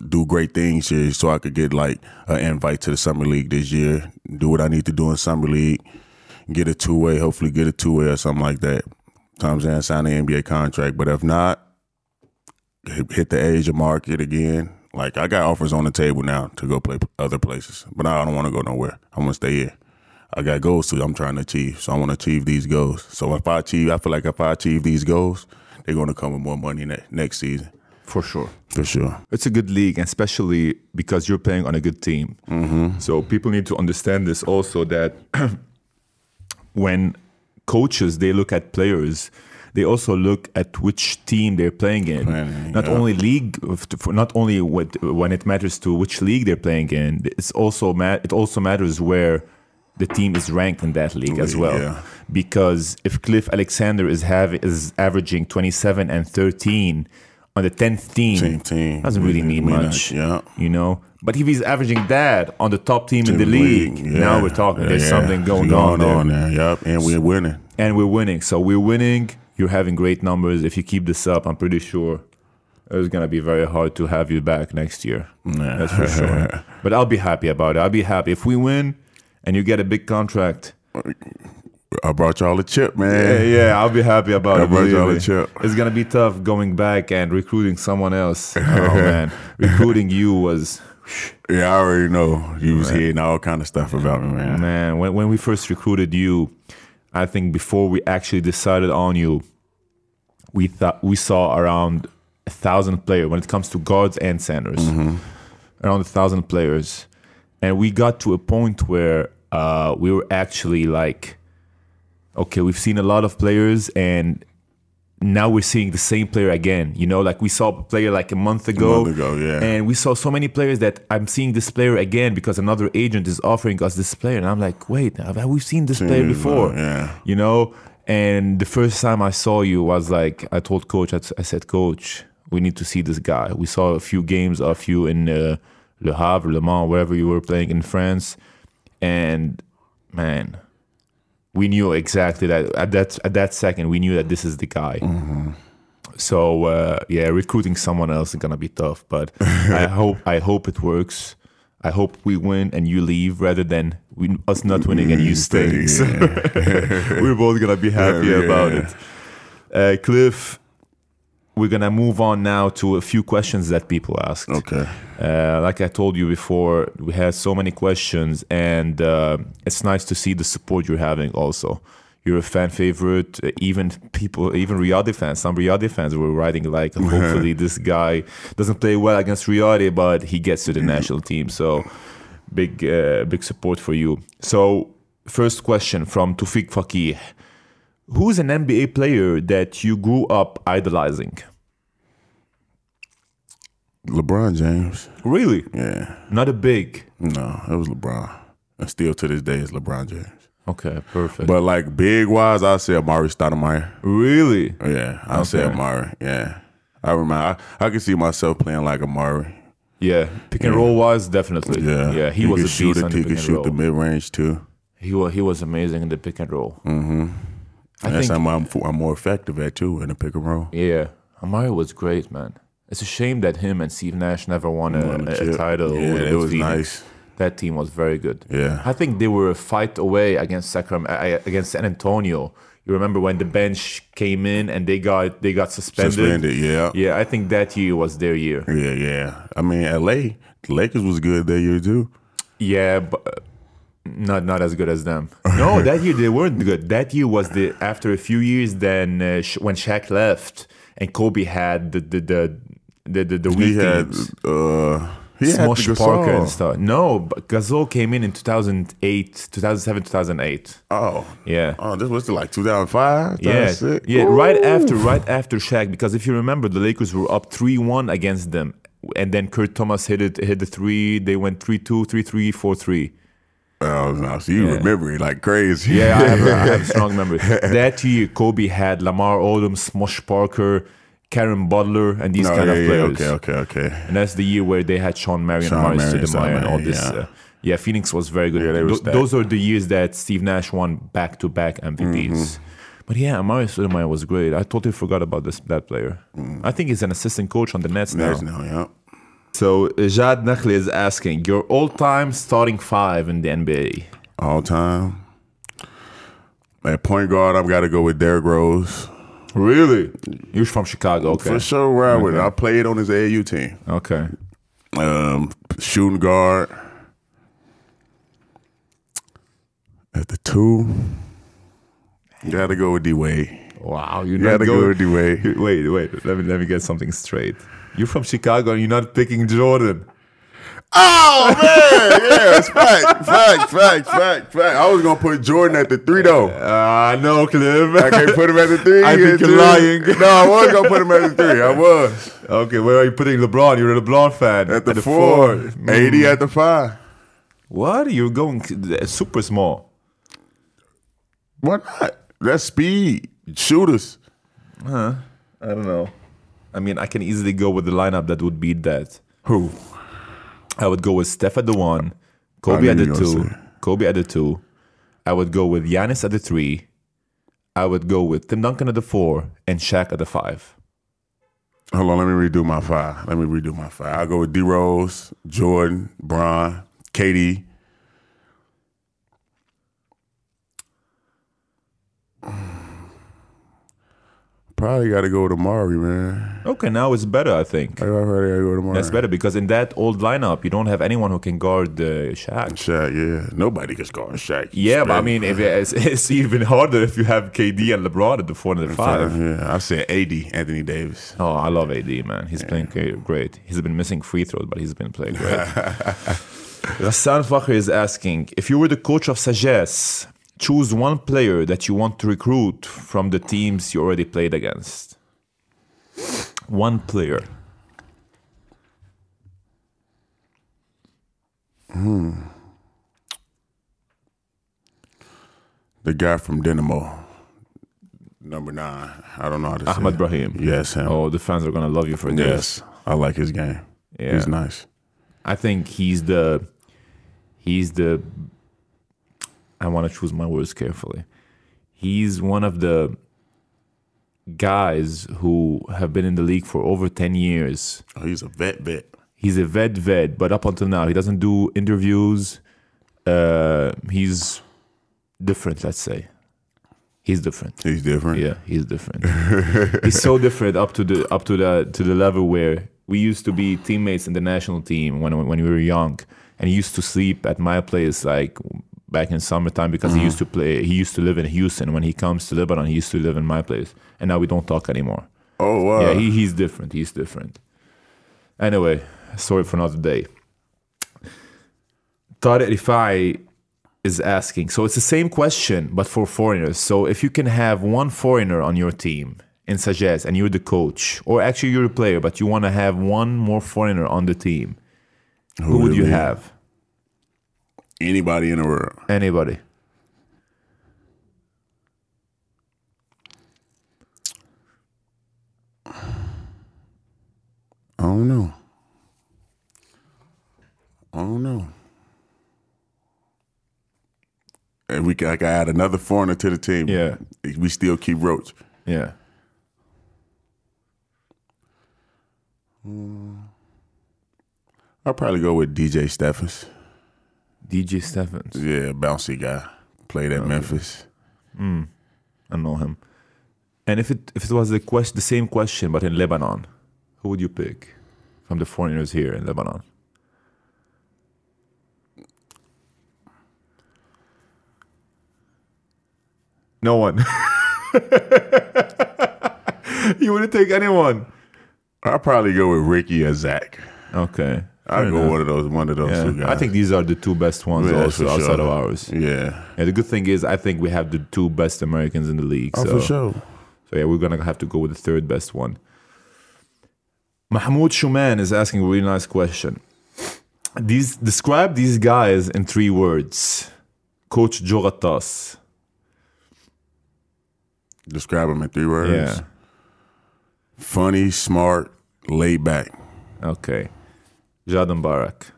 do great things here so I could get like an invite to the summer league this year, do what I need to do in summer league, get a two way, hopefully get a two way or something like that. Times and sign an NBA contract. But if not, hit the Asia market again. Like I got offers on the table now to go play other places, but I don't want to go nowhere. I want to stay here. I got goals to I'm trying to achieve, so I want to achieve these goals. So if I achieve, I feel like if I achieve these goals, they're going to come with more money ne- next season. For sure. For sure. It's a good league, especially because you're playing on a good team. Mm-hmm. So people need to understand this also that when coaches they look at players, they also look at which team they're playing in. Playing, not yeah. only league, not only what, when it matters to which league they're playing in. It's also it also matters where the team is ranked in that league as well. Yeah. Because if Cliff Alexander is have is averaging 27 and 13 on the 10th team, Team, team. doesn't really mean Mean much. that, yeah. You know? But if he's averaging that on the top team in the league, yeah. now we're talking. There's Yeah. something going, going on there. there. Yep, and we're winning. And we're winning. So we're winning. You're having great numbers. If you keep this up, I'm pretty sure it's going to be very hard to have you back next year. Yeah. That's for sure. but I'll be happy about it. I'll be happy. If we win and you get a big contract, I brought y'all a chip, man. yeah, I'll be happy about I it. brought y'all a chip. It's gonna be tough going back and recruiting someone else. Oh man, recruiting you was Yeah, I already know. You was hearing all kind of stuff about me, man. man. When when we first recruited you, I think before we actually decided on you, we thought we saw around a thousand players when it comes to guards and centers, around a thousand players, and we got to a point where uh, we were actually like, okay, we've seen a lot of players and. Now we're seeing the same player again. You know, like we saw a player like a month ago, month ago, yeah. and we saw so many players that I'm seeing this player again because another agent is offering us this player, and I'm like, wait, we've seen this player before, player, yeah. you know. And the first time I saw you was like, I told coach, I, I said, coach, we need to see this guy. We saw a few games of you in uh, Le Havre, Le Mans, wherever you were playing in France, and man, we knew exactly that at that at that second we knew that this is the guy. So uh, yeah, recruiting someone else is gonna be tough, but I hope I hope it works. I hope we win and you leave rather than we, us not winning and you staying. So we're both gonna be happy Yeah, about yeah. it. Uh, Cliff, we're gonna move on now to a few questions that people asked. Okay. Uh, like I told you before, we had so many questions, and uh, it's nice to see the support you're having. Also, you're a fan favorite. Uh, even people, even Riyadi fans, some Riyadi fans were writing like, "Hopefully, this guy doesn't play well against Riyadi, but he gets to the national team." So, big, uh, big support for you. So, first question from Tufik Fakih: Who's an NBA player that you grew up idolizing? LeBron James. Really, Yeah. not a big. No, it was LeBron. And still to this day, it's LeBron James. Okay, perfect. But like big wise, I say Amar'e Stoudemire. Really? Yeah, I say Okay. Amar'e. Yeah, I remember. I, I can see myself playing like Amar'e. Yeah, pick and roll wise, definitely. Yeah, yeah, he, was a could shoot beast it. on the He could shoot roll. the mid range too. he was he was amazing in the pick and roll. Mm-hmm. I That's think something I'm, I'm more effective at too in the pick and roll. yeah, Amar'e was great, man. It's a shame that him and Steve Nash never won a, Won a a- a title. Yeah, it was Phoenix. nice. That team was very good. Yeah. I think they were a fight away against Sacramento, against San Antonio. You remember when the bench came in and they got they got suspended? Suspended. Yeah. Yeah, I think that year was their year. Yeah, yeah. I mean, LA, the Lakers was good that year too. Yeah, but not not as good as them. No, that year they weren't good. That year was the after a few years. Then uh, Sh- when Shaq left and Kobe had the the the the, the, the He weak had teams. uh he Smosh the Parker and stuff. No, but Gasol came in in 2008, 2007, 2008. Oh. Yeah. Oh, this was like 2005, Yeah, 2006? yeah, right after, right after Shaq. Because if you remember, the Lakers were up three one against them and then Kurt Thomas hit it, hit the three. They went 3 2, 3 3, 4 3. Oh, no, so you Yeah. remember it like crazy. Yeah, I have, a, I have strong memories. That year, Kobe had Lamar Odom, Smush Parker, Caron Butler, and these No, kind yeah, of yeah, players. okay, okay, okay. And that's the year where they had Shawn Marion, Shawn Marion, Stoudemire, and all this. yeah. Uh, yeah, Phoenix was very good. Yeah, Th- those are the years that Steve Nash won back to back MVPs. Mm-hmm. But yeah, Amar'e Stoudemire was great. I totally forgot about this that player. I think he's an assistant coach on the Nets now. That's now, yeah. So Jad Nakhli is asking your all-time starting five in the NBA. All time. At point guard, I've got to go with Derrick Rose. Really? You're from Chicago, okay? For sure, with it. I played on his AAU team. Okay. Um, shooting guard. At the two, You got to go with D Wade. Wow, you're got to go going. with D Wade. Wait, wait. Let me let me get something straight. You're from Chicago and you're not picking Jordan. Oh man, yeah, it's fact, fact, fact, fact, fact. I was gonna put Jordan at the three though. Ah, no, Cliff. I can't put him at the three. I think you're lying. No, I was gonna put him at the three. I was Okay, where are you putting LeBron? You're a LeBron fan. at the, four. Mm. AD at the five. What? You're going super small. Why not? That's speed. Shooters. Huh? I don't know. I mean, I can easily go with the lineup that would beat that. Who? I would go with Steph at the one, Kobe at the you were gonna two, say. Kobe at the two. I would go with Giannis at the three. I would go with Tim Duncan at the four and Shaq at the five. Hold on, let me redo my five. Let me redo my five. I'll go with D Rose, Jordan, Bron, KD. Probably got to go with Amar'e, man. Okay, now it's better, I think. I probably got to go. That's better because in that old lineup, you don't have anyone who can guard uh, Shaq. Shaq, yeah. Nobody gets guard Shaq. Yeah, but I mean, if it's, it's even harder if you have KD and LeBron at the four and the five. Yeah, I said AD, Anthony Davis. Oh, I love AD, man. He's playing great-. He's been missing free throws, but he's been playing great. Rassan Fakhr is asking if you were the coach of Sagesse, choose one player that you want to recruit from the teams you already played against. One player. Hmm. The guy from Dynamo, number nine. I don't know how to say it. Brahim. Yes, him. Oh, the fans are gonna love you for this. yes. I like his game. Yeah. He's nice. I think he's the he's the I want to choose my words carefully. He's one of the guys who have been in the league for over 10 years. Oh, he's a vet vet. He's a vet vet, but up until now he doesn't do interviews. Uh, he's different, let's say. He's different. He's different. Yeah, he's different. he's so different up to the up to the to the level where we used to be teammates in the national team when when we were young, and he used to sleep at my place like back in summertime because he uh-huh. used to play. He used to live in Houston. When he comes to Lebanon, he used to live in my place, and now we don't talk anymore. Oh wow. Yeah, he, he's different. He's different. Anyway, sorry for another day. Tariq Rifai is asking. So it's the same question, but for foreigners. So if you can have one foreigner on your team in Sagesse and you're the coach, or actually you're a player, but you want to have one more foreigner on the team, who, would you be? have? Anybody in the world. Anybody? I don't know. I don't know. And we can, I can add another foreigner to the team. Yeah. We still keep Roach. Yeah. I'll probably go with DJ Stephens. DJ Stephens. Yeah, bouncy guy. Played at oh, Memphis. Hmm, I know him. And if it if it was the question, the same question, but in Lebanon, who would you pick from the foreigners here in Lebanon? No one. you wouldn't take anyone. I'll probably go with Ricky or Zach. Okay. I'll go one of those one of those two guys. I think these are the two best ones Yeah, also outside sure. of ours. Yeah. Yeah, the good thing is I think we have the two best Americans in the league. Oh, so. for sure. So yeah, we're gonna have to go with the third best one. Mahmoud Shuman is asking a really nice question. These describe these guys in three words. Coach Joe Ghattas. Describe him in three words. Yeah. Funny, smart, laid back. Okay. Jad Mbarak.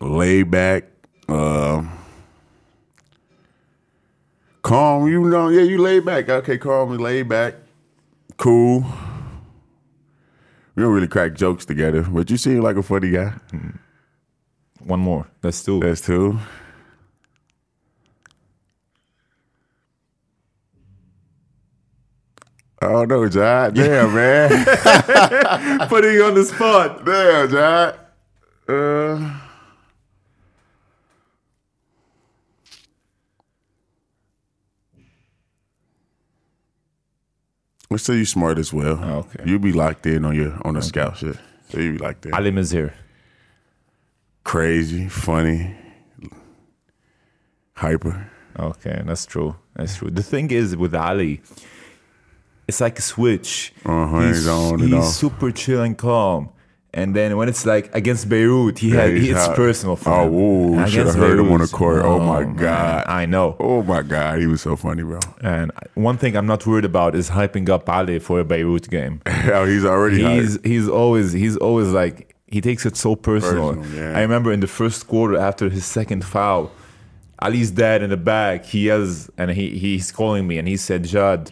Laid back. Uh, calm. You know, yeah, you laid back. Okay, calm and laid back. Cool. We don't really crack jokes together, but you seem like a funny guy. One more. That's two. That's two. Oh no, Jod. Damn, man. Putting you on the spot. Damn, Jod. Uh, let's say you smart as well. Oh, okay. You be locked in on your on the scout shit. So you be locked in. Ali Mezher. Crazy, funny, hyper. Okay, that's true. That's true. The thing is with Ali, it's like a switch. Uh-huh, he's on he's super chill and calm. And then when it's like against Beirut, he had he's it's hot. personal for Oh, him. whoa, And should have heard him on the court. Oh, my man, God. I know. Oh my god, he was so funny, bro. And one thing I'm not worried about is hyping up Ali for a Beirut game. How he's already he's hyped. he's always he's always like he takes it so personal. Personal, yeah. I remember in the first quarter after his second foul, Ali's dad in the back he has and he he's calling me and he said, "Jad,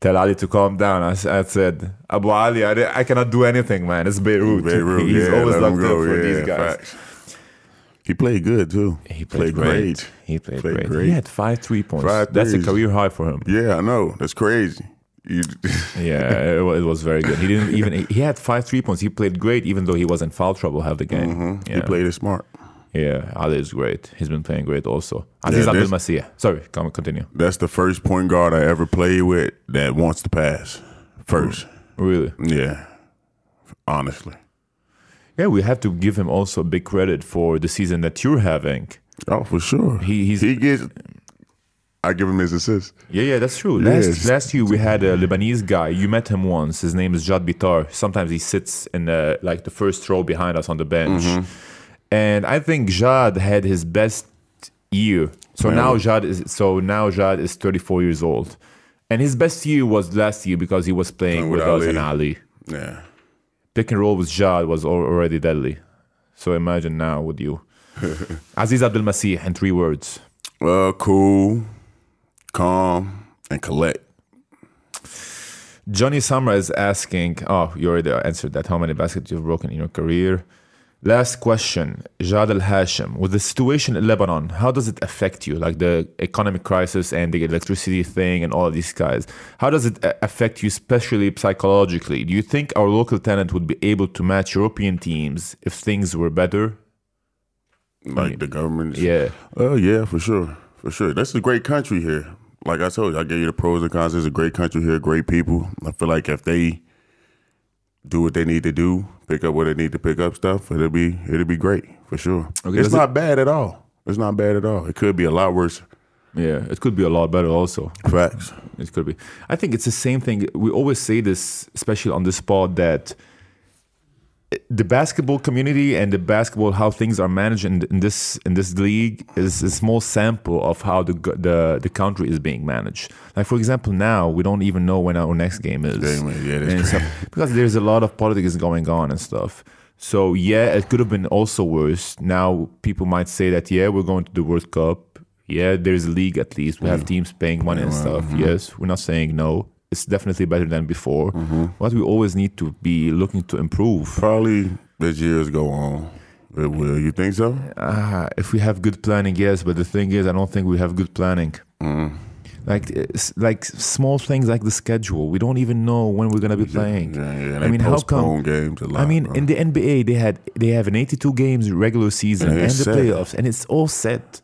tell Ali to calm down." I said, "Abu Ali, I, I cannot do anything, man. It's Beirut. Beirut, he's yeah, always locked up for yeah, these guys." facts. He played good too. He played, great. He played, Played great. great. He had five three points. Five That's a career high for him. Yeah, I know. That's crazy. Yeah, it, wa- it was very good. He didn't even he had five three points. He played great, even though he was in foul trouble half the game. Mm-hmm. Yeah. He played it smart. Yeah, Ali is great. He's been playing great also. Aziz Yeah, this- Masih. Sorry, come continue. That's the first point guard I ever played with that wants to pass first. Really? Yeah, honestly. Yeah, we have to give him also big credit for the season that you're having. Oh, for sure. He- he's- he gets. I give him his assist. Yeah, yeah, that's true. Last Yes. last year we had a Lebanese guy. You met him once. His name is Jad Bitar. Sometimes he sits in the like the first row behind us on the bench. Mm-hmm. And I think Jad had his best year. So now Jad is so now Jad is 34 years old. And his best year was last year because he was playing with with us Ali. and Ali. Yeah. pick and roll with Jad was already deadly. So imagine now with you. Aziz Abdel Masih in three words. Uh, cool, calm, and collect. Johnny Summer is asking, oh, you already answered that. How many baskets you've broken in your career? Last question, Jad Al Hashim. With the situation in Lebanon, how does it affect you? Like the economic crisis and the electricity thing and all of these guys. How does it uh, affect you, especially psychologically? Do you think our local talent would be able to match European teams if things were better? Like the government. Yeah. Oh yeah, for sure, for sure. That's a great country here. Like I told you, I gave you the pros and cons. It's a great country here, great people. I feel like if they do what they need to do, pick up what they need to pick up stuff, it'll be it'll be great for sure. Okay, it's does it- not bad at all. It's not bad at all. It could be a lot worse. Yeah, it could be a lot better also. Facts. It could be. I think it's the same thing. We always say this, especially on the spot, that the basketball community and the basketball how things are managed in, in this in this league is a small sample of how the the the country is being managed. Like for example, now we don't even know when our next game is, yeah, stuff, because there's a lot of politics going on and stuff. So yeah, it could have been also worse. Now people might say that yeah, we're going to the World Cup. Yeah, there's a league at least. We have teams paying money and stuff. Yes, we're not saying no. It's definitely better than before. Mm-hmm. But we always need to be looking to improve. Probably as years go on, uh, it will. You think so? Ah, if we have good planning, yes. But the thing is, I don't think we have good planning. Mm. Like, uh, like small things like the schedule. We don't even know when we're gonna be playing. Yeah, yeah. I They mean, how come? games a lot. I mean, bro. in the NBA, they had they have an 82 games regular season And and, the set. playoffs, and it's all set.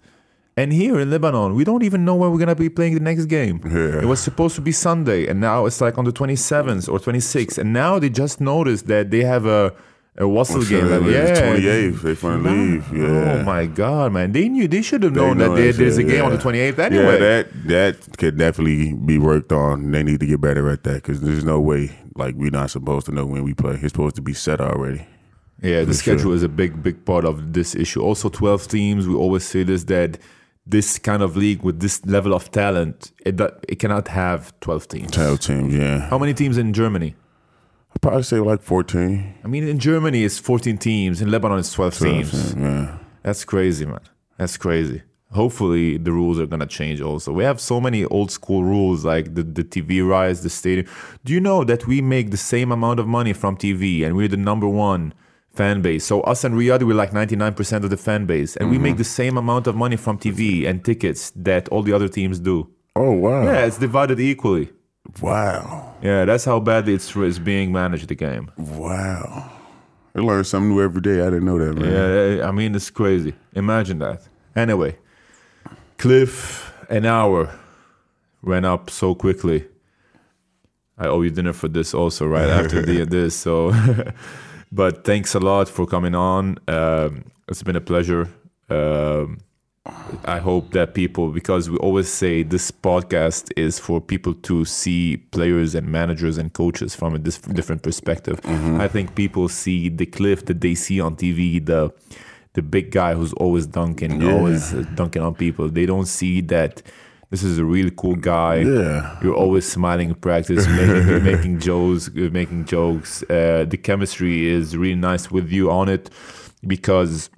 And here in Lebanon, we don't even know when we're gonna be playing the next game. Yeah. It was supposed to be Sunday, and now it's like on the 27th or 26th, and now they just noticed that they have a a Wassel game. Like, yeah, 28th. They finna leave. Yeah. Oh my God, man! They knew they should have known know that there, there's a game on the 28th anyway. Yeah, that that could definitely be worked on. They need to get better at that because there's no way like we're not supposed to know when we play. It's supposed to be set already. Yeah, the For sure. schedule is a big, big part of this issue. Also, 12 teams, we always say this that this kind of league with this level of talent, it, it cannot have 12 teams. Twelve teams, yeah. How many teams in Germany? I'd probably say like fourteen. I mean, in Germany, it's 14 teams. In Lebanon, it's 12 teams. Yeah. That's crazy, man. That's crazy. Hopefully, the rules are gonna change. Also, we have so many old school rules like the the TV rights, the stadium. Do you know that we make the same amount of money from TV, and we're the number one fan base? So us and Riyadh, we're like ninety nine percent of the fan base, and we make mm-hmm. the same amount of money from TV and tickets that all the other teams do. Oh wow. Yeah, it's divided equally. Wow. Yeah, that's how badly it's, it's being managed. The game. Wow. I learn something new every day. I didn't know that, man. Yeah, I mean it's crazy. Imagine that. Anyway, Cliff, an hour ran up so quickly. I owe you dinner for this also, right after the this. So, but thanks a lot for coming on. Um, it's been a pleasure. Um, I hope that people, because we always say this podcast is for people to see players and managers and coaches from a dis- different perspective. I think people see the cliff that they see on TV, the the big guy who's always dunking, Yeah. always dunking on people. They don't see that this is a really cool guy. Yeah. You're always smiling in practice, making, making jokes, making jokes. Uh, the chemistry is really nice with you on it because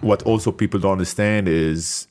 what also people don't understand is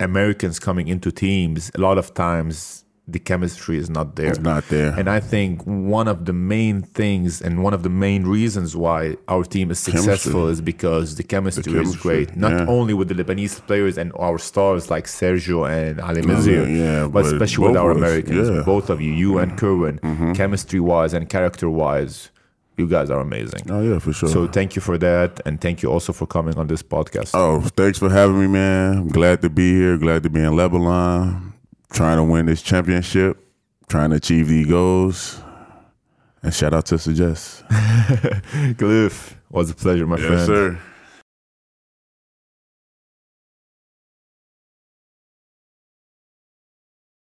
Americans coming into teams, a lot of times the chemistry is not there. It's not there. And I think one of the main things and one of the main reasons why our team is successful Chemistry. is because the chemistry, is chemistry, great. Not yeah. only with the Lebanese players and our stars like Sergio and Ali Mezher, yeah, but, but especially with our us, Americans, yeah. Mm-hmm. both of you, you and Kerwin, chemistry wise and character wise, you guys are amazing. oh yeah, for sure. So thank you for that, and thank you also for coming on this podcast. Oh, thanks for having me, man. I'm glad to be here. Glad to be in Lebanon. Trying to win this championship. Trying to achieve these goals. And shout out to Sagesse. Cliff, was a pleasure, my friend. Yes, sir.